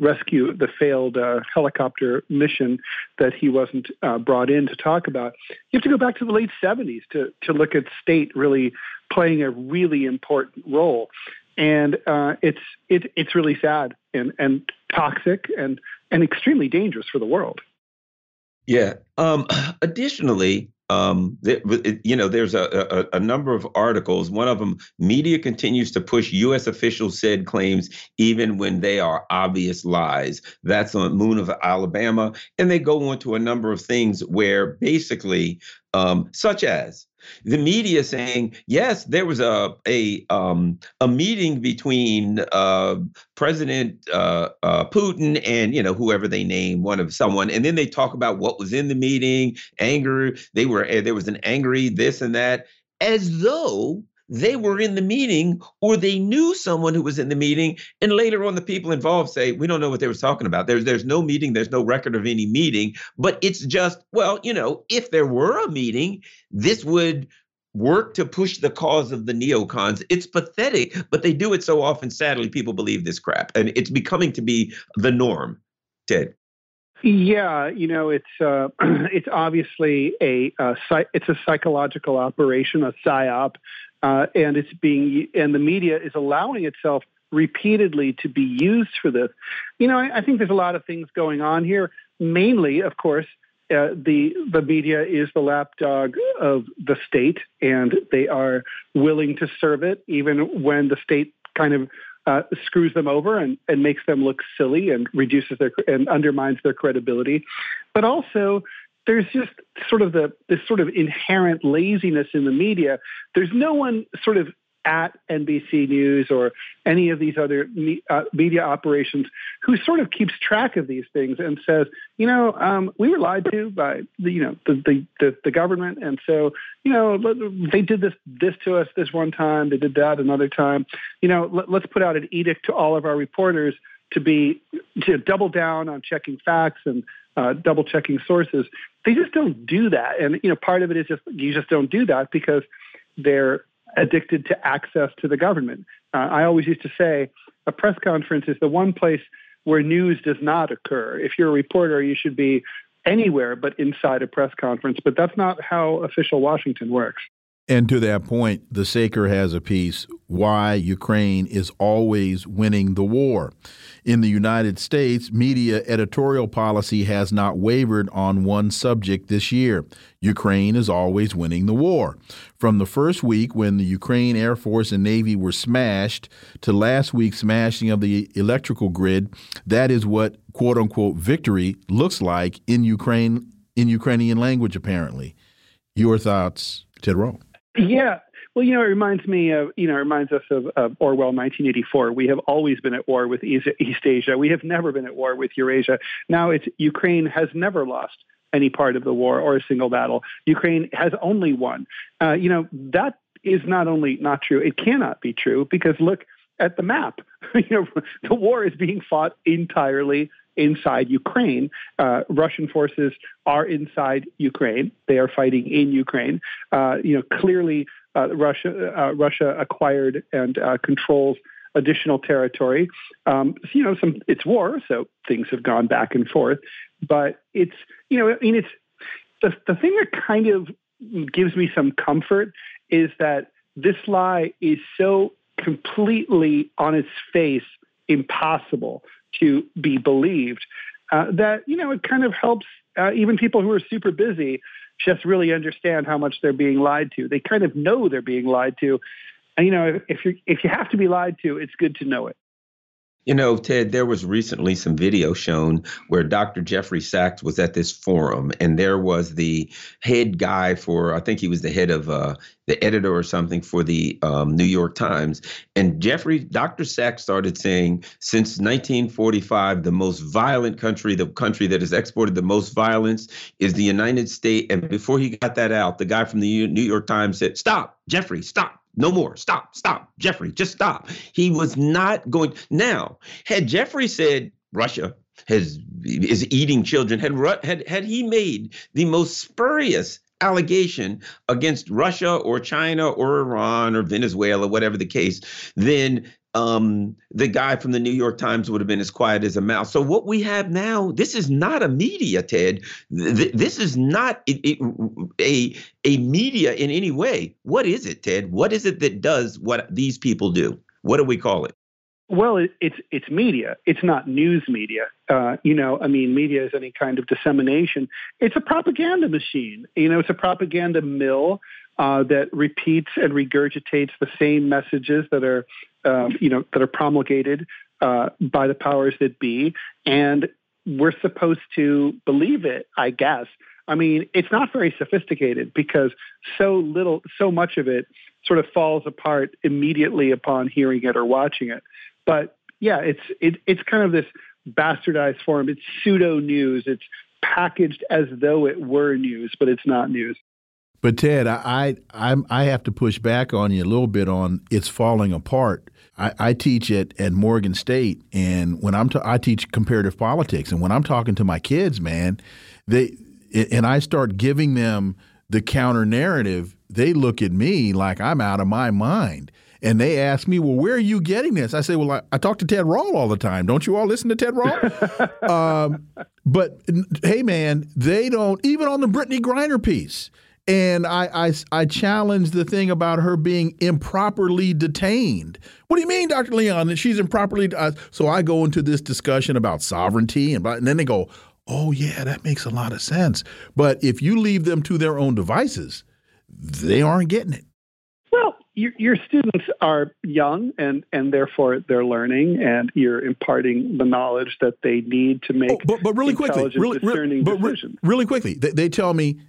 rescue the failed helicopter mission that he wasn't brought in to talk about. You have to go back to the late 70s to, to look at state really playing a really important role and uh, it's it, it's really sad and and toxic and and extremely dangerous for the world. Yeah. Um, additionally, um, you know, there's a, a, a, number of articles. One of them, media continues to push U.S. officials said claims even when they are obvious lies. That's on Moon of Alabama, and they go on to a number of things where basically, um, such as the media saying yes, there was a a um, a meeting between uh, President uh, uh, Putin and you know whoever they name one of someone, and then they talk about what was in the meeting, anger. They were eh, there was an angry this and that, as though they were in the meeting or they knew someone who was in the meeting and later on the people involved say we don't know what they were talking about. There's there's no meeting there's no record of any meeting. But it's just well you know if there were a meeting this would work to push the cause of the neocons. It's pathetic but they do it so often sadly people believe this crap and it's becoming to be the norm ted. Yeah, you know, it's uh, it's obviously a uh, it's a psychological operation, a psyop, uh, and it's being and the media is allowing itself repeatedly to be used for this. You know, I, I think there's a lot of things going on here. Mainly, of course, uh, the the media is the lapdog of the state, and they are willing to serve it even when the state kind of uh, screws them over and, and makes them look silly and reduces their and undermines their credibility. But also, there's just sort of the this sort of inherent laziness in the media. There's no one sort of at NBC News or any of these other uh, media operations who sort of keeps track of these things and says, you know, um, we were lied to by the, you know, the, the, the, the, government. And so, you know, they did this, this to us this one time. They did that another time. You know, let, let's put out an edict to all of our reporters to be, to double down on checking facts and uh, double checking sources. They just don't do that. And, you know, part of it is just, you just don't do that because they're addicted to access to the government. Uh, I always used to say a press conference is the one place where news does not occur. If you're a reporter, you should be anywhere but inside a press conference. But that's not how official Washington works. And to that point, the Saker has a piece why Ukraine is always winning the war. In the United States, media editorial policy has not wavered on one subject this year. Ukraine is always winning the war. From the first week when the Ukraine Air Force and Navy were smashed to last week's smashing of the electrical grid, that is what quote unquote victory looks like in Ukraine in Ukrainian language apparently. Your thoughts, Ted Rall? Yeah. Well, you know, it reminds me of, you know, it reminds us of, of Orwell 1984. We have always been at war with East Asia. We have never been at war with Eurasia. Now it's Ukraine has never lost any part of the war or a single battle. Ukraine has only won. Uh, you know, that is not only not true, it cannot be true because look at the map. you know, the war is being fought entirely inside Ukraine. Uh, Russian forces are inside Ukraine. They are fighting in Ukraine. Uh, you know, clearly uh, Russia uh, Russia acquired and uh, controls additional territory. Um, you know, some it's war, so things have gone back and forth. But it's you know, I mean, it's the the thing that kind of gives me some comfort is that this lie is so completely on its face impossible to be believed. Uh, that you know it kind of helps uh, even people who are super busy just really understand how much they're being lied to. They kind of know they're being lied to, and you know if you if you have to be lied to, it's good to know it. You know, Ted, there was recently some video shown where Dr. Jeffrey Sachs was at this forum, and there was the head guy for, I think he was the head of uh, the editor or something for the um, New York Times. And Jeffrey, Dr. Sachs started saying, since 1945, the most violent country, the country that has exported the most violence is the United States. And before he got that out, the guy from the New York Times said, Stop, Jeffrey, stop no more. Stop, stop. Jeffrey, just stop. He was not going. Now, had Jeffrey said Russia has is eating children, had had had he made the most spurious allegation against Russia or China or Iran or Venezuela, whatever the case, then um, the guy from the New York Times would have been as quiet as a mouse. So what we have now, this is not a media, Ted. Th- this is not a, a a media in any way. What is it, Ted? What is it that does what these people do? What do we call it? Well, it, it's it's media. It's not news media. Uh, you know, I mean, media is any kind of dissemination. It's a propaganda machine. You know, it's a propaganda mill uh, that repeats and regurgitates the same messages that are, um, you know, that are promulgated uh, by the powers that be, and we're supposed to believe it. I guess. I mean, it's not very sophisticated because so little, so much of it sort of falls apart immediately upon hearing it or watching it. But yeah, it's it, it's kind of this bastardized form. It's pseudo news. It's packaged as though it were news, but it's not news. But Ted, I I I have to push back on you a little bit on it's falling apart. I, I teach at, at Morgan State, and when I'm I teach comparative politics, and when I'm talking to my kids, man, they and I start giving them the counter narrative, they look at me like I'm out of my mind. And they ask me, well, where are you getting this? I say, well, I, I talk to Ted Rall all the time. Don't you all listen to Ted Rall? um, but hey, man, they don't, even on the Brittney Griner piece, and I, I, I challenge the thing about her being improperly detained. What do you mean, Dr. Leon, that she's improperly? Uh, so I go into this discussion about sovereignty, and, and then they go, "Oh yeah, that makes a lot of sense." But if you leave them to their own devices, they aren't getting it. Well, your, your students are young and, and therefore they're learning and you're imparting the knowledge that they need to make oh, but, but really quickly really, but decisions. really quickly they, they, tell me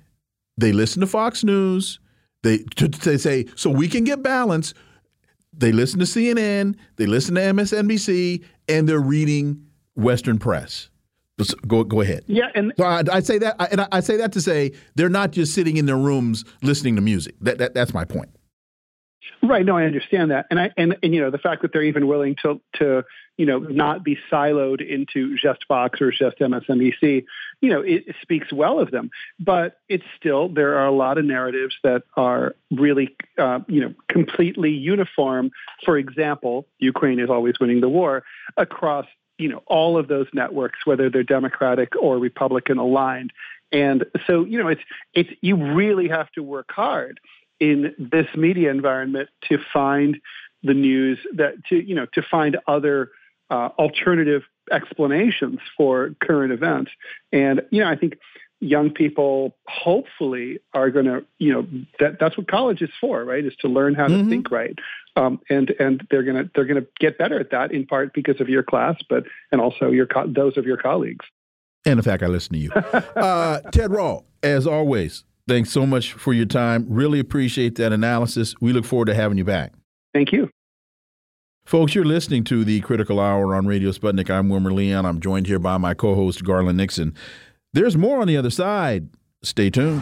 they listen to fox news they, they say so we can get balance they listen to cnn they listen to msnbc and they're reading western press Go go ahead. Yeah, and so I, I say that, I, and I say that to say they're not just sitting in their rooms listening to music. That, that that's my point. Right. No, I understand that, and I and, and you know the fact that they're even willing to to you know not be siloed into just Fox or just MSNBC, you know, it, speaks well of them. But it's still there are a lot of narratives that are really uh, you know completely uniform. For example, Ukraine is always winning the war across you know all of those networks, whether they're Democratic or Republican aligned. And so, you know, it's it's you really have to work hard in this media environment to find the news that to you know to find other uh, alternative explanations for current events and you know i think young people hopefully are going to you know that that's what college is for right is to learn how to mm-hmm. think right um, and and they're going to they're going to get better at that in part because of your class but and also your co- those of your colleagues and the fact i listen to you uh, ted rall as always Thanks so much for your time. Really appreciate that analysis. We look forward to having you back. Thank you. Folks, you're listening to the Critical Hour on Radio Sputnik. I'm Wilmer Leon. I'm joined here by my co host, Garland Nixon. There's more on the other side. Stay tuned.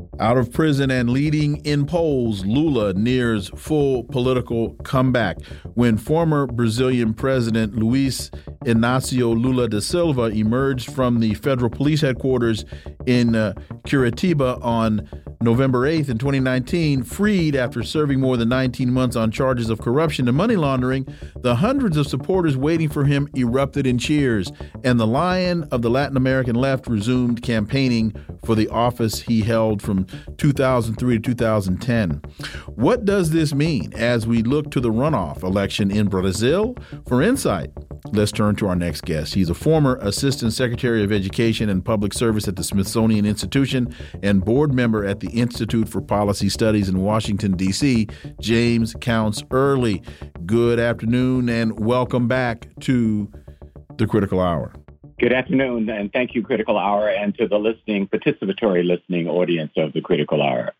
Out of prison and leading in polls, Lula nears full political comeback. When former Brazilian President Luiz Inácio Lula da Silva emerged from the federal police headquarters in uh, Curitiba on November 8th in 2019, freed after serving more than 19 months on charges of corruption and money laundering, the hundreds of supporters waiting for him erupted in cheers, and the lion of the Latin American left resumed campaigning for the office he held from 2003 to 2010. What does this mean as we look to the runoff election in Brazil? For insight, let's turn to our next guest. He's a former Assistant Secretary of Education and Public Service at the Smithsonian Institution and board member at the Institute for Policy Studies in Washington, D.C., James Counts Early. Good afternoon and welcome back to the Critical Hour. Good afternoon, and thank you, Critical Hour, and to the listening, participatory listening audience of the Critical Hour.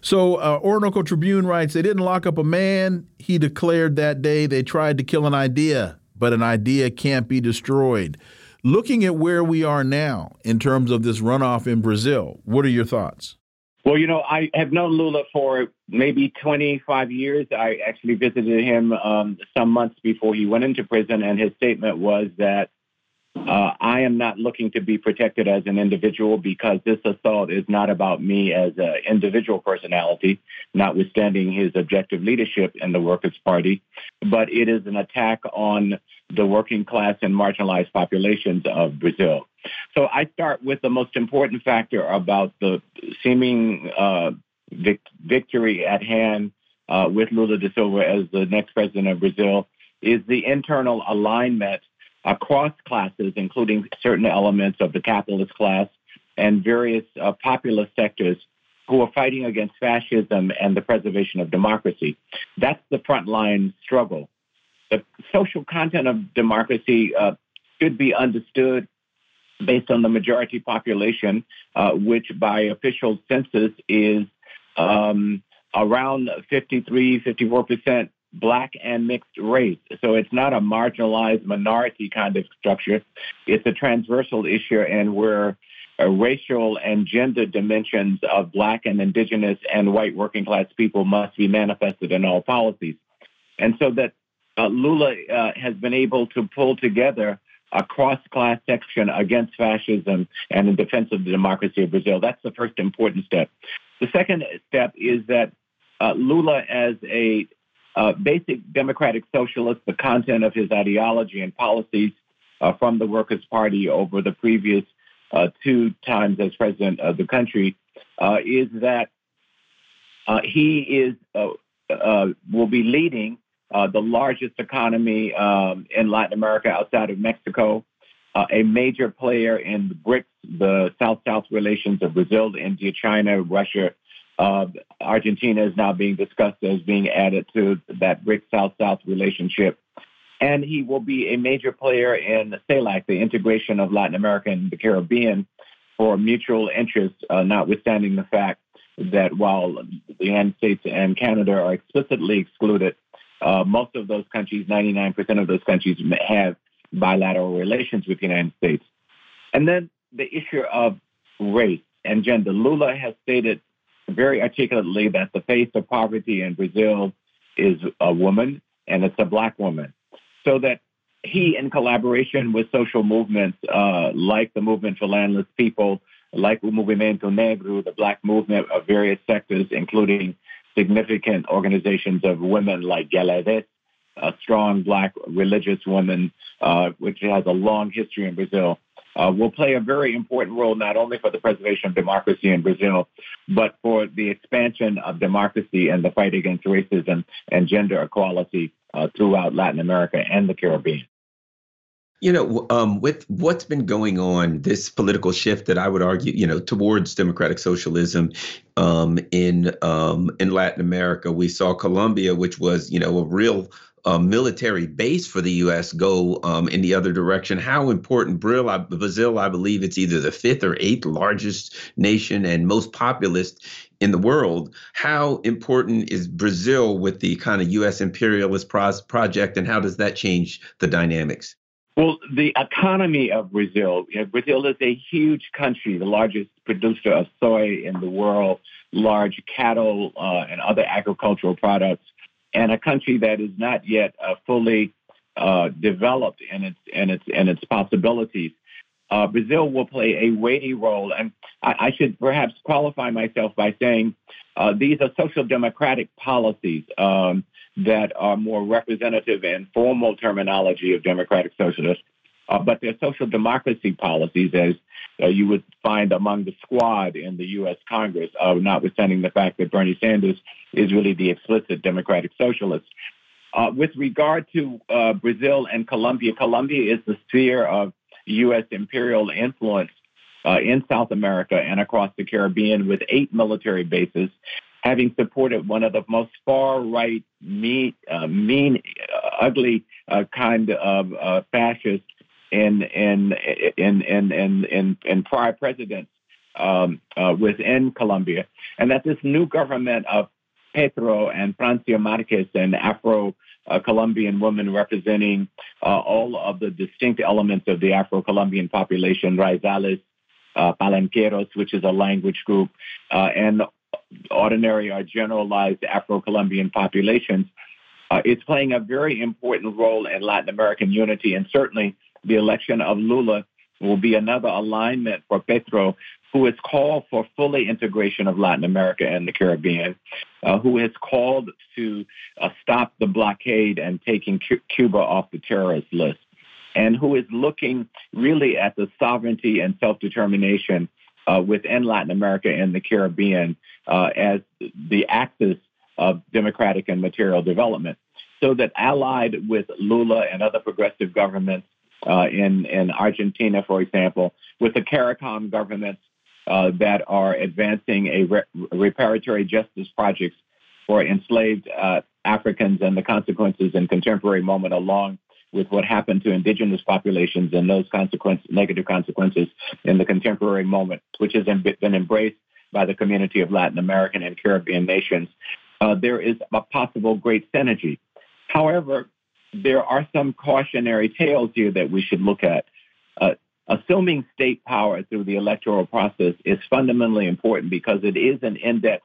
So, uh, Orinoco Tribune writes they didn't lock up a man. He declared that day they tried to kill an idea, but an idea can't be destroyed. Looking at where we are now in terms of this runoff in Brazil, what are your thoughts? Well, you know, I have known Lula for maybe 25 years. I actually visited him um, some months before he went into prison, and his statement was that uh, I am not looking to be protected as an individual because this assault is not about me as an individual personality, notwithstanding his objective leadership in the Workers' Party, but it is an attack on the working class and marginalized populations of Brazil. So I start with the most important factor about the seeming uh, vic- victory at hand uh, with Lula da Silva as the next president of Brazil is the internal alignment across classes, including certain elements of the capitalist class and various uh, populist sectors who are fighting against fascism and the preservation of democracy. That's the frontline struggle. The social content of democracy uh, should be understood based on the majority population, uh, which by official census is um, around 53, 54 percent black and mixed race. So it's not a marginalized minority kind of structure. It's a transversal issue, and where uh, racial and gender dimensions of black and indigenous and white working class people must be manifested in all policies. And so that uh, Lula uh, has been able to pull together a cross-class section against fascism and in defense of the democracy of Brazil. That's the first important step. The second step is that uh, Lula, as a uh, basic democratic socialist, the content of his ideology and policies uh, from the Workers' Party over the previous uh, two times as president of the country, uh, is that uh, he is will be leading the largest economy um, in Latin America outside of Mexico, a major player in the BRICS, the South-South relations of Brazil, India, China, Russia, uh, Argentina is now being discussed as being added to that BRICS South-South relationship. And he will be a major player in CELAC, the integration of Latin America and the Caribbean for mutual interest, uh, notwithstanding the fact that while the United States and Canada are explicitly excluded, uh, most of those countries, 99% of those countries, have bilateral relations with the United States. And then the issue of race and gender. Lula has stated very articulately that the face of poverty in Brazil is a woman and it's a black woman. So that he, in collaboration with social movements uh, like the Movement for Landless People, like the Movimento Negro, the black movement of various sectors, including significant organizations of women like Galeres, a strong black religious woman, uh, which has a long history in Brazil, uh, will play a very important role not only for the preservation of democracy in Brazil, but for the expansion of democracy and the fight against racism and gender equality uh, throughout Latin America and the Caribbean. You know, um, with what's been going on, this political shift that I would argue, you know, towards democratic socialism um, in um, in Latin America, we saw Colombia, which was, you know, a real uh, military base for the U.S. go um, in the other direction. How important Brazil, I, Brazil, I believe it's either the fifth or eighth largest nation and most populous in the world. How important is Brazil with the kind of U.S. imperialist pro- project, and how does that change the dynamics? Well, the economy of Brazil, you know, Brazil is a huge country, the largest producer of soy in the world, large cattle uh, and other agricultural products and a country that is not yet uh, fully uh, developed in its in its in its possibilities. Uh, Brazil will play a weighty role, and I, I should perhaps qualify myself by saying uh, these are social democratic policies um, that are more representative and formal terminology of democratic socialists, uh, but they're social democracy policies as uh, you would find among the squad in the U.S. Congress, uh, notwithstanding the fact that Bernie Sanders is really the explicit democratic socialist. Uh, with regard to uh, Brazil and Colombia, Colombia is the sphere of U.S. imperial influence uh, in South America and across the Caribbean with eight military bases, having supported one of the most far-right, mean, uh, mean ugly kind of fascist in in in in in in, in prior presidents um, uh, within Colombia, and that this new government of Petro and Francia Marquez, an Afro uh, Colombian woman representing uh, all of the distinct elements of the Afro Colombian population, Raizales, uh, Palenqueros, which is a language group, uh, and ordinary or generalized Afro Colombian populations. Uh, it's playing a very important role in Latin American unity and certainly the election of Lula will be another alignment for Petro, who has called for fully integration of Latin America and the Caribbean, uh, who has called to uh, stop the blockade and taking C- Cuba off the terrorist list, and who is looking really at the sovereignty and self-determination uh, within Latin America and the Caribbean uh, as the axis of democratic and material development. So that allied with Lula and other progressive governments, uh, in in Argentina, for example, with the CARICOM governments uh, that are advancing a re- reparatory justice projects for enslaved uh, Africans and the consequences in contemporary moment, along with what happened to indigenous populations and those negative consequences in the contemporary moment, which has been embraced by the community of Latin American and Caribbean nations. Uh, there is a possible great synergy. However, there are some cautionary tales here that we should look at. Uh, assuming state power through the electoral process is fundamentally important because it is an index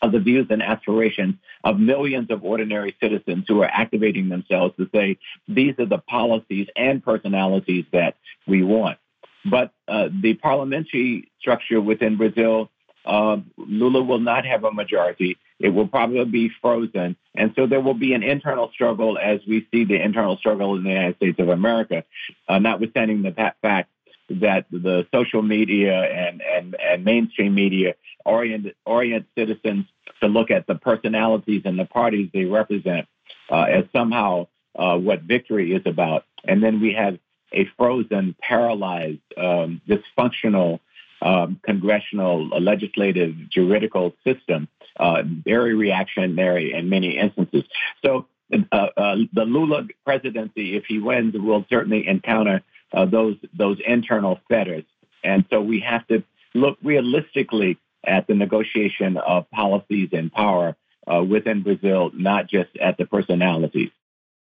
of the views and aspirations of millions of ordinary citizens who are activating themselves to say these are the policies and personalities that we want. But uh, the parliamentary structure within Brazil, uh, Lula will not have a majority. It will probably be frozen. And so there will be an internal struggle as we see the internal struggle in the United States of America, uh, notwithstanding the fact that the social media and, and, and mainstream media orient, orient citizens to look at the personalities and the parties they represent uh, as somehow uh, what victory is about. And then we have a frozen, paralyzed, um, dysfunctional um, congressional, legislative, juridical system, uh, very reactionary in many instances. So uh, uh, the Lula presidency, if he wins, will certainly encounter uh, those those internal fetters, and so we have to look realistically at the negotiation of policies and power uh, within Brazil, not just at the personalities.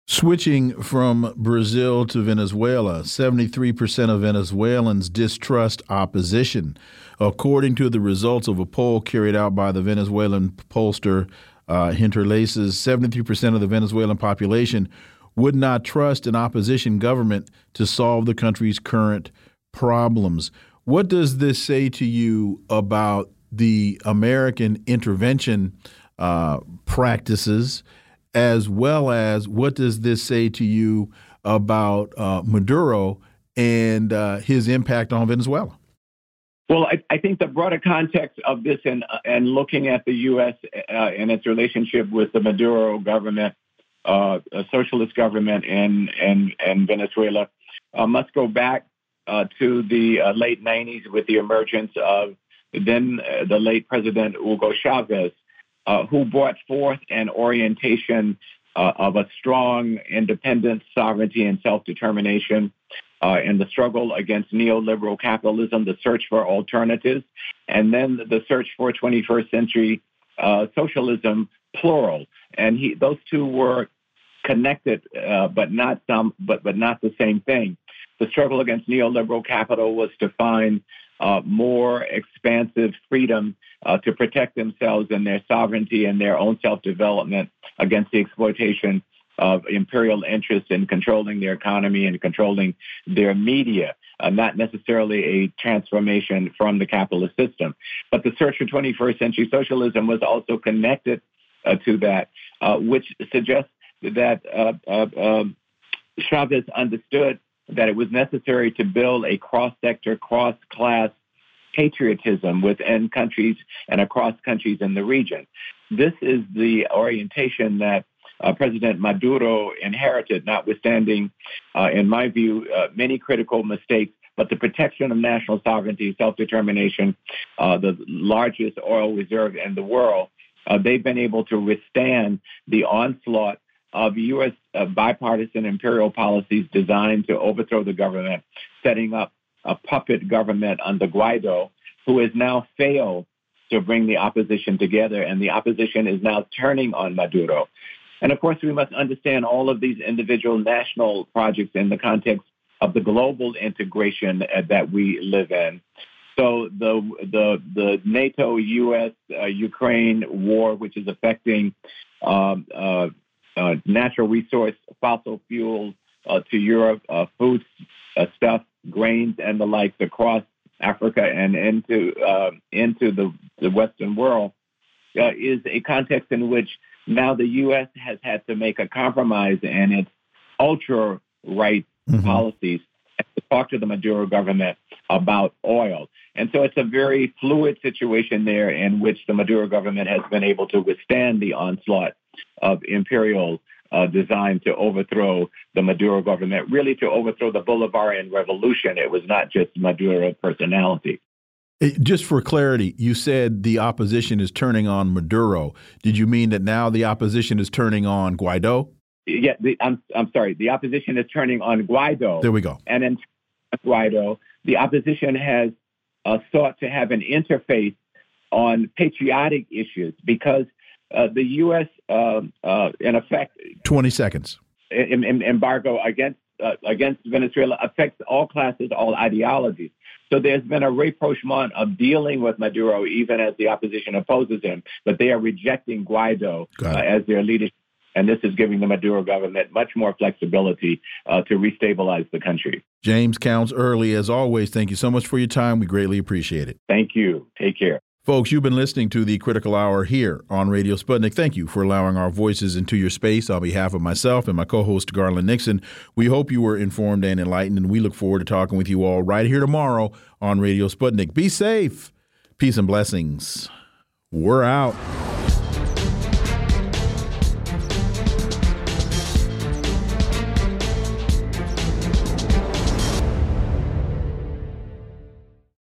Switching from Brazil to Venezuela, 73% of Venezuelans distrust opposition. According to the results of a poll carried out by the Venezuelan pollster uh, Hinterlaces, 73% of the Venezuelan population would not trust an opposition government to solve the country's current problems. What does this say to you about the American intervention uh, practices, as well as what does this say to you about uh, Maduro and uh, his impact on Venezuela? Well, I, I, think the broader context of this and, and looking at the U.S. Uh, and its relationship with the Maduro government, uh, a socialist government in, in, in Venezuela, uh, must go back to the late 90s with the emergence of then uh, the late President Hugo Chavez, uh, who brought forth an orientation uh, of a strong independence, sovereignty, and self-determination uh, in the struggle against neoliberal capitalism, the search for alternatives, and then the search for 21st century uh, socialism, plural. And he, those two were connected, uh, but not some, but but not the same thing. The struggle against neoliberal capital was to find uh, more expansive freedom uh, to protect themselves and their sovereignty and their own self development against the exploitation of imperial interests in controlling their economy and controlling their media. Uh, not necessarily a transformation from the capitalist system. But the search for 21st century socialism was also connected to that, uh, which suggests that uh, uh, um, Chavez understood that it was necessary to build a cross-sector, cross-class patriotism within countries and across countries in the region. This is the orientation that uh, President Maduro inherited, notwithstanding, uh, in my view, uh, many critical mistakes. But the protection of national sovereignty, self-determination, uh, the largest oil reserve in the world, uh, they've been able to withstand the onslaught of U.S. Uh, bipartisan imperial policies designed to overthrow the government, setting up a puppet government under Guaido, who has now failed to bring the opposition together, and the opposition is now turning on Maduro. And of course, we must understand all of these individual national projects in the context of the global integration uh, that we live in. So the the the NATO U.S. Uh, Ukraine war, which is affecting um, uh, uh, natural resource, fossil fuels uh, to Europe, uh, food uh, stuff, grains, and the like across Africa and into uh, into the, the Western world uh, is a context in which now the U.S. has had to make a compromise in its ultra right mm-hmm. policies talk to the Maduro government about oil. And so it's a very fluid situation there in which the Maduro government has been able to withstand the onslaught of imperial uh, designed to overthrow the Maduro government, really to overthrow the Bolivarian revolution. It was not just Maduro personality. Just for clarity, you said the opposition is turning on Maduro. Did you mean that now the opposition is turning on Guaido? Yeah, the, I'm, I'm sorry. The opposition is turning on Guaido. There we go. And in Guaido, the opposition has uh, sought to have an interface on patriotic issues because uh, the U.S. Uh, uh, in effect 20 seconds em- em- embargo against uh, against Venezuela affects all classes, all ideologies. So there's been a rapprochement of dealing with Maduro, even as the opposition opposes him, but they are rejecting Guaido uh, as their leadership. And this is giving the Maduro government much more flexibility uh, to restabilize the country. James Counts Early, as always, thank you so much for your time. We greatly appreciate it. Thank you. Take care. Folks, you've been listening to the Critical Hour here on Radio Sputnik. Thank you for allowing our voices into your space. On behalf of myself and my co host, Garland Nixon, we hope you were informed and enlightened, and we look forward to talking with you all right here tomorrow on Radio Sputnik. Be safe. Peace and blessings. We're out.